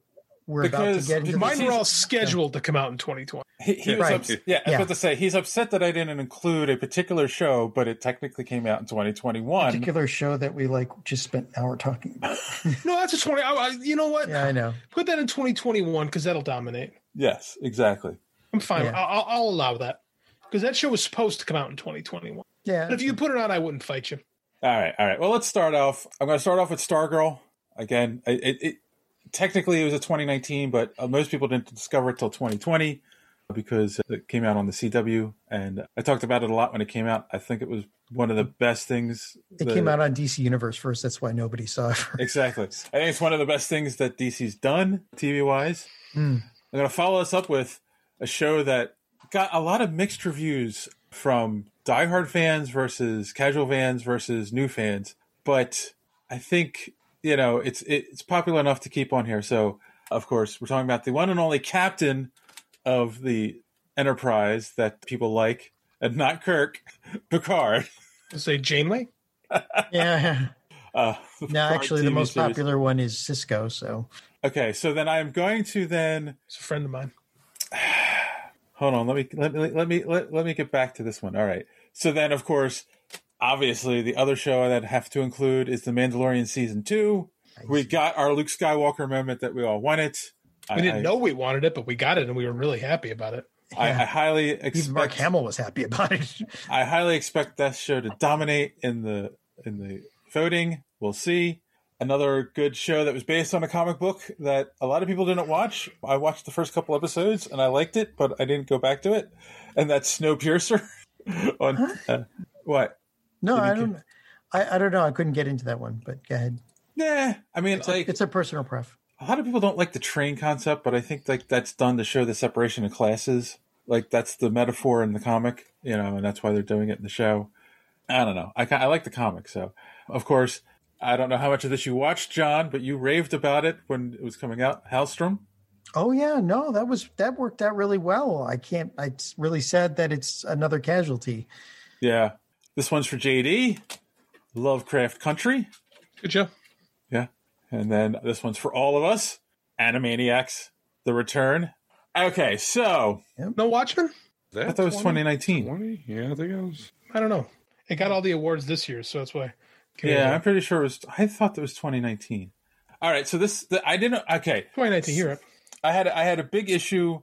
we're about to get into mine the were all season. scheduled to come out in 2020. He, he Yeah. was Right. ups- yeah, I was Yeah. about to say he's upset that I didn't include a particular show, but it technically came out in 2021. particular show that we like just spent an hour talking about. No, that's a 20. I, I, you know what? yeah, I know. Put that in 2021 because that'll dominate. Yes, exactly. I'm fine. Yeah. I'll, I'll- I'll allow that because that show was supposed to come out in 2021. Yeah, But if you put it on, I wouldn't fight you. All right, all right. Well, let's start off. I'm going to start off with Stargirl. Again, it, it, it technically it was a 2019, but uh, most people didn't discover it till 2020 because it came out on the CW, and I talked about it a lot when it came out. I think it was one of the best things. it that- came out on DC Universe first. That's why nobody saw it. First. Exactly. I think it's one of the best things that DC's done TV wise. Mm. I'm going to follow this up with a show that got a lot of mixed reviews from diehard fans versus casual fans versus new fans. But I think, you know, it's it's popular enough to keep on here. So, of course, we're talking about the one and only captain of the Enterprise that people like, and not Kirk, Picard. Say Janeway. Yeah. Uh, No, Picard actually, the most series. popular one is Sisko. So Okay, so then I'm going to then It's a friend of mine. hold on let me let me let me let, let me get back to this one all right so then of course obviously the other show that I have to include is the mandalorian season two. We got our luke skywalker moment that we all wanted. We didn't know we wanted it, but we got it, and we were really happy about it. I, I highly even Mark expect Hamill was happy about it. i highly expect that show to dominate in the in the voting. We'll see. Another good show that was based on a comic book that a lot of people didn't watch. I watched the first couple episodes and i liked it but i didn't go back to it and that's snowpiercer on uh, what No, I don't. I, I don't know. I couldn't get into that one, but go ahead. Yeah, I mean, It's, like a, it's a personal pref. a lot of people don't like the train concept, but I think like that's done to show the separation of classes. Like that's the metaphor in the comic, you know, and that's why they're doing it in the show. I don't know. I I like the comic, so of course I don't know how much of this you watched, John, but you raved about it when it was coming out. Helstrom. Oh yeah, no, that was that worked out really well. I can't. It's really sad that it's another casualty. Yeah. This one's for JD. Lovecraft Country. Good job. Yeah. And then this one's for all of us. Animaniacs. The Return. Okay, so No Watchmen. I thought it was 2019. 20? Yeah, I think it was. I don't know. It got all the awards this year, so that's why. Yeah, I'm pretty sure it was. I thought that was 2019. All right, so this the, I didn't. Okay, 2019. Europe. I had I had a big issue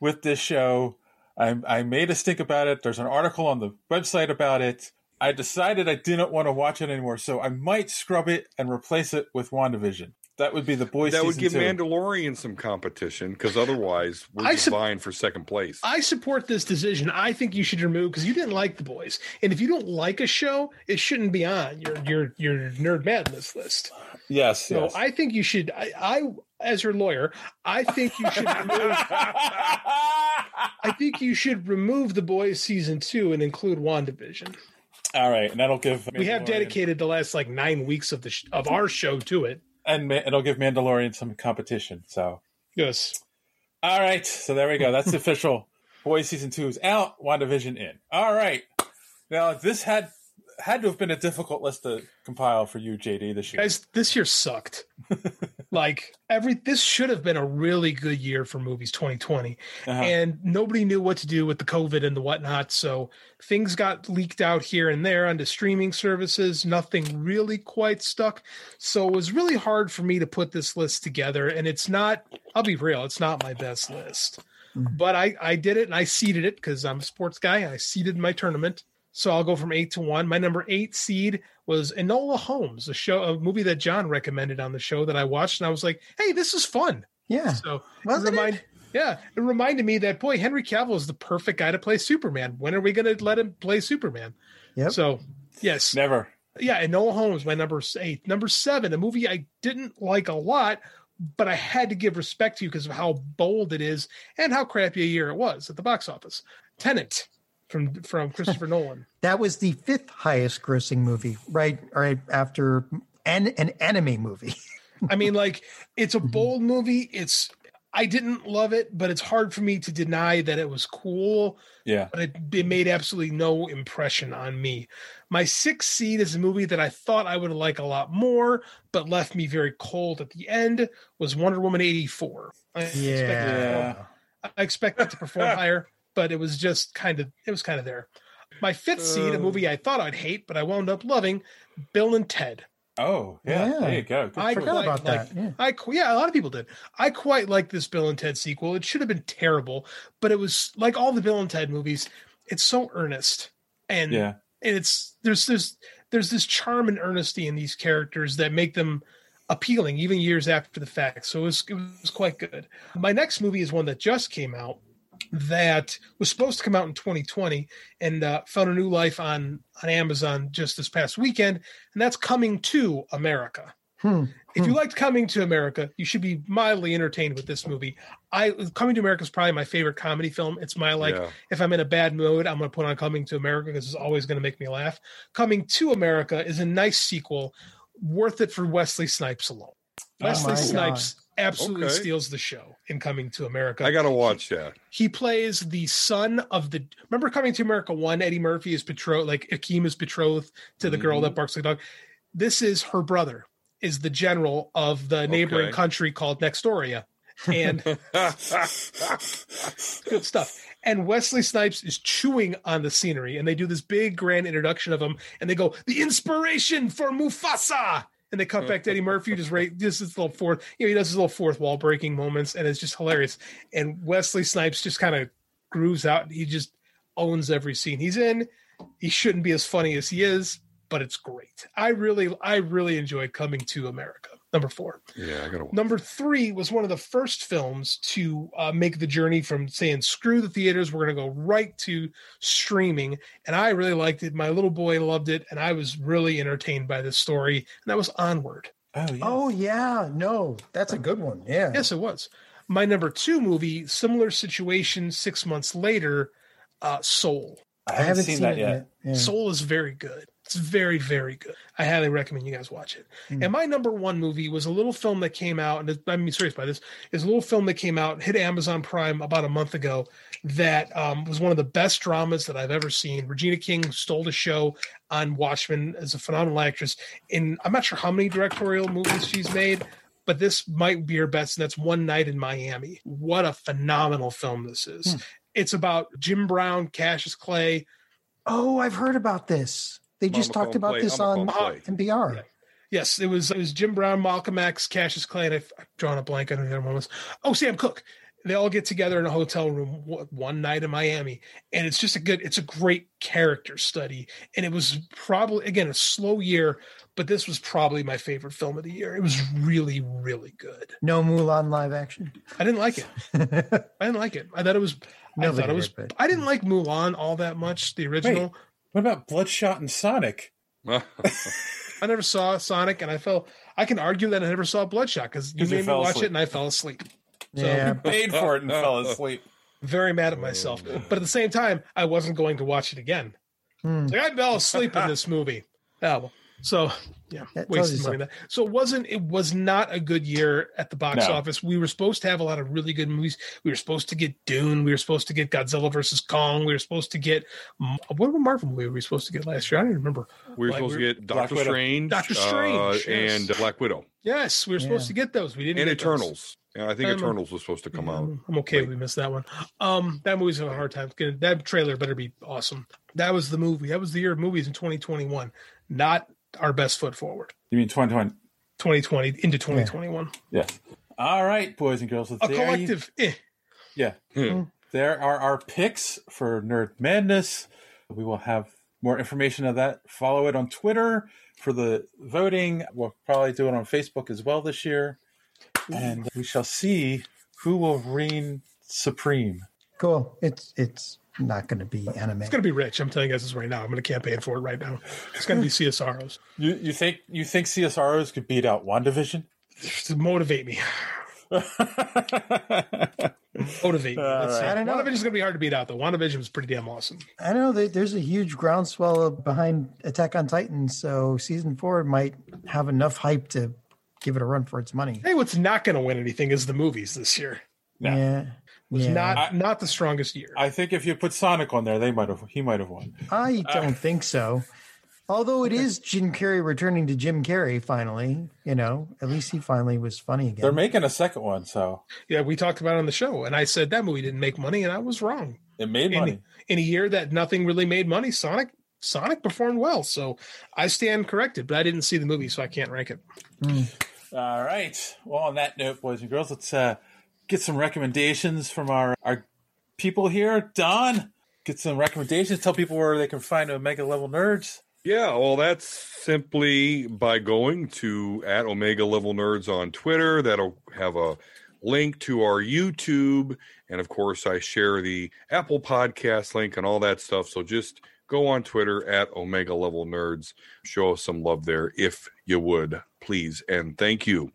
with this show. I I made a stink about it. There's an article on the website about it. I decided I didn't want to watch it anymore, so I might scrub it and replace it with WandaVision. That would be the boys. That would give two. Mandalorian some competition because otherwise we're I just sup- vying for second place. I support this decision. I think you should remove because you didn't like the boys, and if you don't like a show, it shouldn't be on your your your nerd madness list. Yes, So yes. I think you should. I, I as your lawyer, I think you should. remove, I think you should remove the boys season two and include Wandavision. All right, and that'll give We have dedicated the last like nine weeks of the sh- of our show to it. And Ma- it'll give Mandalorian some competition. So Yes. all right, so there we go. That's the official. Boys season two is out. WandaVision in. All right. Now this had had to have been a difficult list to compile for you, JD, this year. Guys, this year sucked. like every this should have been a really good year for movies 2020 Uh-huh. and nobody knew what to do with the covid and the whatnot so things got leaked out here and there onto streaming services. Nothing really quite stuck. So it was really hard for me to put this list together and it's not i'll be real it's not my best list. But i i did it and i seeded it because i'm a sports guy and i seeded my tournament so I'll go from eight to one. My number eight seed was Enola Holmes, a show, a movie that John recommended on the show that I watched, and I was like, "Hey, this is fun." Yeah. So Wasn't remind, yeah, it reminded me that boy, Henry Cavill is the perfect guy to play Superman. When are we going to let him play Superman? Yeah. So yes, Never. yeah, Enola Holmes, my number eight. Number seven, a movie I didn't like a lot, but I had to give respect to you because of how bold it is and how crappy a year it was at the box office. Tenet from from Christopher Nolan. That was the fifth highest grossing movie, right? Right after an an anime movie. I mean, like it's a mm-hmm. bold movie. It's I didn't love it, but it's hard for me to deny that it was cool. Yeah. But it, it made absolutely no impression on me. My sixth seed is a movie that I thought I would like a lot more, but left me very cold at the end. Was Wonder Woman eighty four. I expected, to I expected it to perform higher, but it was just kind of it was kind of there. My fifth seed, a movie oh. I thought I'd hate, but I wound up loving, Bill and Ted. Oh, yeah. Yeah. There you go. Good I forgot quite about like- that, yeah. I yeah, a lot of people did. I quite like this Bill and Ted sequel. It should have been terrible, but it was like all the Bill and Ted movies. It's so earnest, and Yeah. and it's there's there's there's this charm and earnesty in these characters that make them appealing even years after the fact. So it was it was quite good. My next movie is one that just came out that was supposed to come out in 2020 and uh, found a new life on on Amazon just this past weekend, and that's Coming to America. Hmm. If you liked Coming to America, you should be mildly entertained with this movie. I Coming to America is probably my favorite comedy film. It's my like Yeah. if I'm in a bad mood, I'm going to put on Coming to America because it's always going to make me laugh. Coming to America is a nice sequel, worth it for Wesley Snipes alone. Oh Wesley my Snipes God. Absolutely Okay. steals the show in Coming to America. I got to watch that. He plays the son of the. Remember Coming to America one? Eddie Murphy is betrothed, like Akeem is betrothed to the girl Mm-hmm. that barks like a dog. This is her brother, is the general of the neighboring Okay. country called Nexdoria, and good stuff. And Wesley Snipes is chewing on the scenery, and they do this big grand introduction of him, and they go, "The inspiration for Mufasa." And they cut back to Eddie Murphy, just right, just this little fourth, you know, he does his little fourth wall breaking moments, and it's just hilarious. And Wesley Snipes just kind of grooves out. He just owns every scene he's in. He shouldn't be as funny as he is, but it's great. I really, I really enjoyed Coming to America. Number four. yeah, I got to watch. Number three was one of the first films to uh, make the journey from saying screw the theaters, we're going to go right to streaming. And I really liked it. My little boy loved it, and I was really entertained by this story. And that was Onward. Oh, yeah. Oh yeah, no, that's a good one. Yeah. Yes, it was. My number two movie, similar situation, six months later, uh, Soul. I haven't, seen, that yet. Yeah. Soul is very good. It's very, very good. I highly recommend you guys watch it. And my number one movie was a little film that came out, and I'm serious by this, is a little film that came out, hit Amazon Prime about a month ago, that um, was one of the best dramas that I've ever seen. Regina King stole the show on Watchmen as a phenomenal actress. In I'm not sure how many directorial movies she's made, but this might be her best, and that's One Night in Miami. What a phenomenal film this is. It's about Jim Brown, Cassius Clay. Oh, I've heard about this. They just Mama talked about Play, this Mama on Phone Play. NPR. Yes, it was it was Jim Brown, Malcolm X, Cassius Clay, and I've I've drawn a blank on who the other one was. Oh, Sam Cooke. They all get together in a hotel room one- one night in Miami, and it's just a good, it's a great character study. And it was probably again a slow year, but this was probably my favorite film of the year. It was really, really good. No Mulan live action. I didn't like it. I didn't like it. I thought it was. I thought it was. did, I didn't like Mulan all that much. The original. What about Bloodshot and Sonic? I never saw Sonic, and I fell. I can argue that I never saw Bloodshot because you made me watch asleep. it and I fell asleep. So Yeah. You paid for it and fell asleep. very mad at myself, but at the same time, I wasn't going to watch it again. Hmm. Like I fell asleep in this movie. Oh, well. So yeah, That wasted money. That. So it wasn't. It was not a good year at the box No. office. We were supposed to have a lot of really good movies. We were supposed to get Dune. We were supposed to get Godzilla versus Kong. We were supposed to get what Marvel movie were we supposed to get last year? I don't even remember. We were Like, supposed we- to get Doctor Widow. Strange, Doctor Strange, uh, yes. and Black Widow, Yes, we were supposed Yeah. to get those. We didn't. and get those. Eternals. Yeah, I think Um, Eternals was supposed to come out. I'm okay if we missed that one. Um, that movie's having a hard time. Getting- That trailer better be awesome. That was the movie. That was the year of movies in 2021. Not our best foot forward. You mean 2020? 2020 into 2021. Yes. All right, boys and girls. So A there you- collective. eh. Yeah. Hmm. There are our picks for Nerd Madness. We will have more information of that. Follow it on Twitter for the voting. We'll probably do it on Facebook as well this year. And we shall see who will reign supreme. Cool. It's it's not going to be anime. It's gonna be rich. I'm telling you guys this right now. I'm gonna campaign for it right now. It's gonna be CSROs You you think you think CSROs could beat out WandaVision? to motivate me. Motivate me. Let's see. I don't know. WandaVision's gonna be hard to beat out though. WandaVision was pretty damn awesome. I know that there's a huge groundswell behind Attack on Titan, so season four might have enough hype to give it a run for its money. Hey, what's not gonna win anything is the movies this year. Yeah, Was yeah. not not the strongest year. I think if you put Sonic on there, they might have he might have won. I don't think so. Although it is Jim Carrey returning to Jim Carrey finally, you know, at least he finally was funny again. They're making a second one, so Yeah, we talked about it on the show, and I said that movie didn't make money, and I was wrong. it made money. in a year that nothing really made money, Sonic Sonic performed well, so I stand corrected. But I didn't see the movie, so I can't rank it. All right. Well, on that note, boys and girls, let's uh, get some recommendations from our our people here. Don, get some recommendations. Tell people where they can find Omega Level Nerds. Yeah, well, that's simply by going to at Omega Level Nerds on Twitter. That'll have a link to our YouTube. And of course, I share the Apple Podcast link and all that stuff. So just go on Twitter at Omega Level Nerds. Show us some love there if you would, please. And thank you.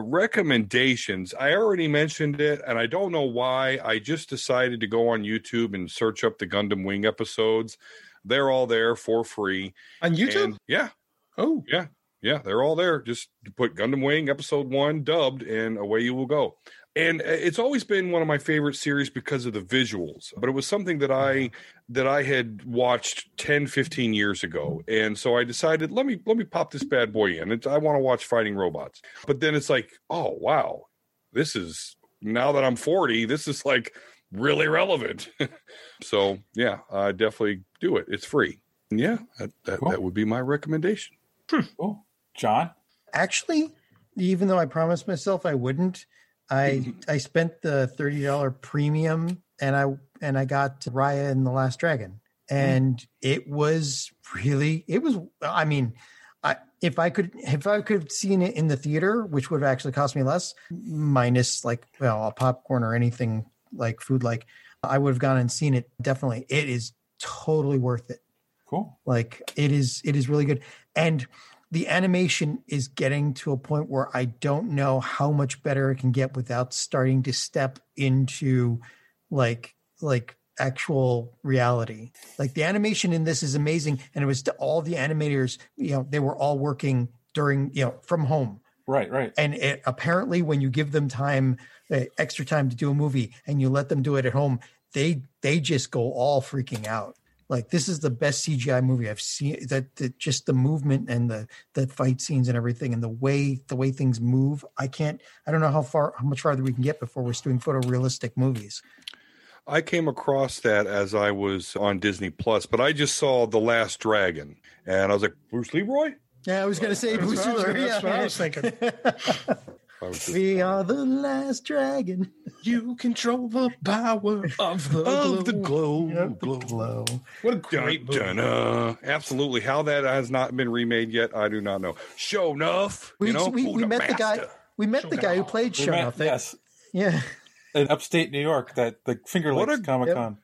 Recommendations. I already mentioned it, and I don't know why. I just decided to go on YouTube and search up the Gundam Wing episodes. They're all there for free. On YouTube? And yeah. Oh. Yeah. Yeah. They're all there. Just put Gundam Wing episode one dubbed and away you will go. And uh, it's always been one of my favorite series because of the visuals, but it was something that I that I had watched 10, 15 years ago. And so I decided, let me let me pop this bad boy in. It's, I want to watch fighting robots. But then it's like, oh wow, this is now that I'm 40, this is like really relevant. so yeah, uh, definitely do it. It's free. And yeah, that, that, that would be my recommendation. Cool. John? Actually, even though I promised myself I wouldn't, I I spent the thirty dollar premium and I and I got Raya and the Last Dragon, mm-hmm. and it was really it was. I mean, I if I could if I could have seen it in the theater, which would have actually cost me less, minus like well a popcorn or anything like food like, I would have gone and seen it. Definitely, it is totally worth it. Cool. Like it is it is really good. And the animation is getting to a point where I don't know how much better it can get without starting to step into like like actual reality. Like the animation in this is amazing, and it was to all the animators. You know, they were all working during you know from home. Right, right. And it, apparently, when you give them time, uh, extra time to do a movie, and you let them do it at home, they they just go all freaking out. Like this is the best CGI movie I've seen. That, that just the movement and the the fight scenes and everything, and the way the way things move. I can't. I don't know how far how much farther we can get before we're doing photorealistic movies. I came across that as I was on Disney Plus, but I just saw The Last Dragon, and I was like, Bruce Leroy. Yeah, I was going to say Bruce what I Leroy. that's Yeah. what I was thinking. I was just- We are the last dragon You control the power of the of the glow. glow, glow. What a great movie. Dun, dun, uh, absolutely. How that has not been remade yet, I do not know. Sho'nuff. We, you know, we, Who we met the guy. We met the guy who played We met- yes, Yeah. in upstate New York, that the Finger What Lakes Comic Con.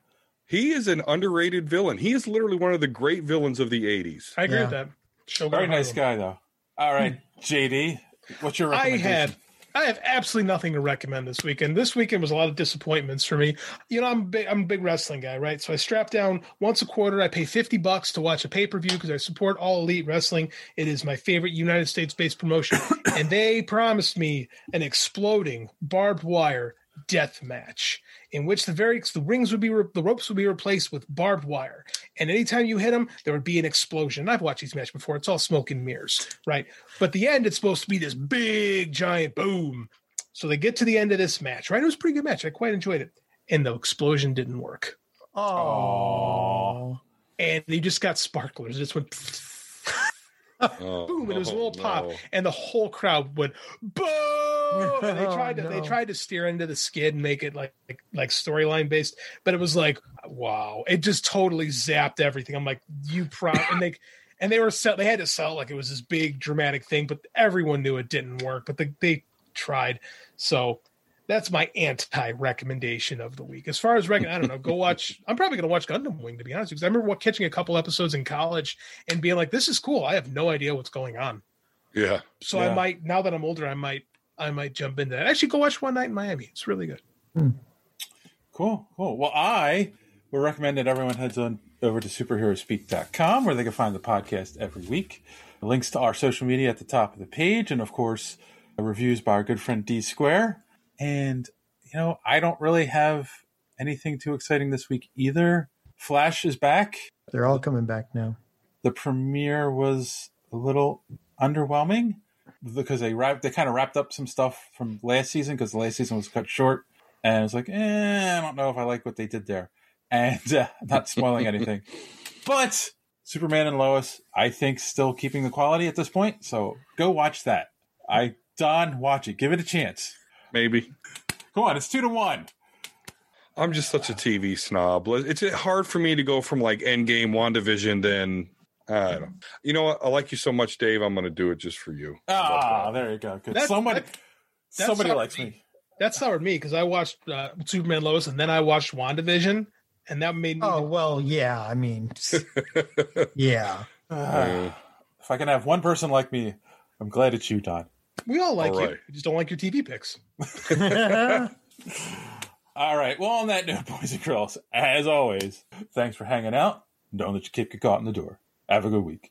He is an underrated villain. He is literally one of the great villains of the '80s. I agree Yeah. with that. Shogun Very nice Harlem. guy, though. All right, JD, what's your I have I have absolutely nothing to recommend this weekend. This weekend was a lot of disappointments for me. You know, I'm a big, I'm a big wrestling guy, right? So I strap down once a quarter. I pay fifty bucks to watch a pay per view because I support all elite wrestling. It is my favorite United States based promotion, and they promised me an exploding barbed wire death match in which the very the rings would be re- the ropes would be replaced with barbed wire. And anytime you hit them there would be an explosion. I've watched these matches before. It's all smoke and mirrors right? But the end it's supposed to be this big giant boom. So they get to the end of this match right? It was a pretty good match. I quite enjoyed it. And the explosion didn't work. Oh. and they just got sparklers. It just went Oh, boom and it was a little pop and the whole crowd went boom Oh, and they Oh, tried to they no. tried to steer into the skid and make it like like, like storyline based but it was like wow it just totally zapped everything i'm like you pro and they and they were sell they had to sell it like it was this big dramatic thing but everyone knew it didn't work but they, they tried so that's my anti recommendation of the week. As far as rec- I don't know, go watch. I'm probably going to watch Gundam Wing to be honest, because I remember wa- catching a couple episodes in college and being like, "This is cool." I have no idea what's going on. Yeah. So I might now that I'm older, I might I might jump into that. Actually, go watch One Night in Miami. It's really good. Hmm. Cool, cool. Well, I would recommend that everyone heads on over to superheroespeak.com where they can find the podcast every week. Links to our social media at the top of the page, and of course, reviews by our good friend D Square. And, you know, I don't really have anything too exciting this week either. Flash is back. They're all coming back now. The premiere was a little underwhelming because they wrapped, they kind of wrapped up some stuff from last season because the last season was cut short. And I was like, eh, I don't know if I like what they did there. And uh, not spoiling anything. But Superman and Lois, I think, still keeping the quality at this point. So go watch that. I, Don, watch it. Give it a chance. Maybe. Come on, it's two to one. I'm just such a TV snob. It's hard for me to go from like Endgame, WandaVision, then I don't know. You know what? I like you so much, Dave. I'm going to do it just for you. Ah, there you go. Good. That- somebody, that- somebody likes me. That soured me because I watched uh, Superman Lois and then I watched WandaVision, and that made me. Oh well, yeah. I mean, yeah. Ah, if I can have one person like me, I'm glad it's you, Don. we all like All you. right. We just don't like your TV picks. All right. Well, on that note, boys and girls, as always, thanks for hanging out. Don't let your kid get caught in the door. Have a good week.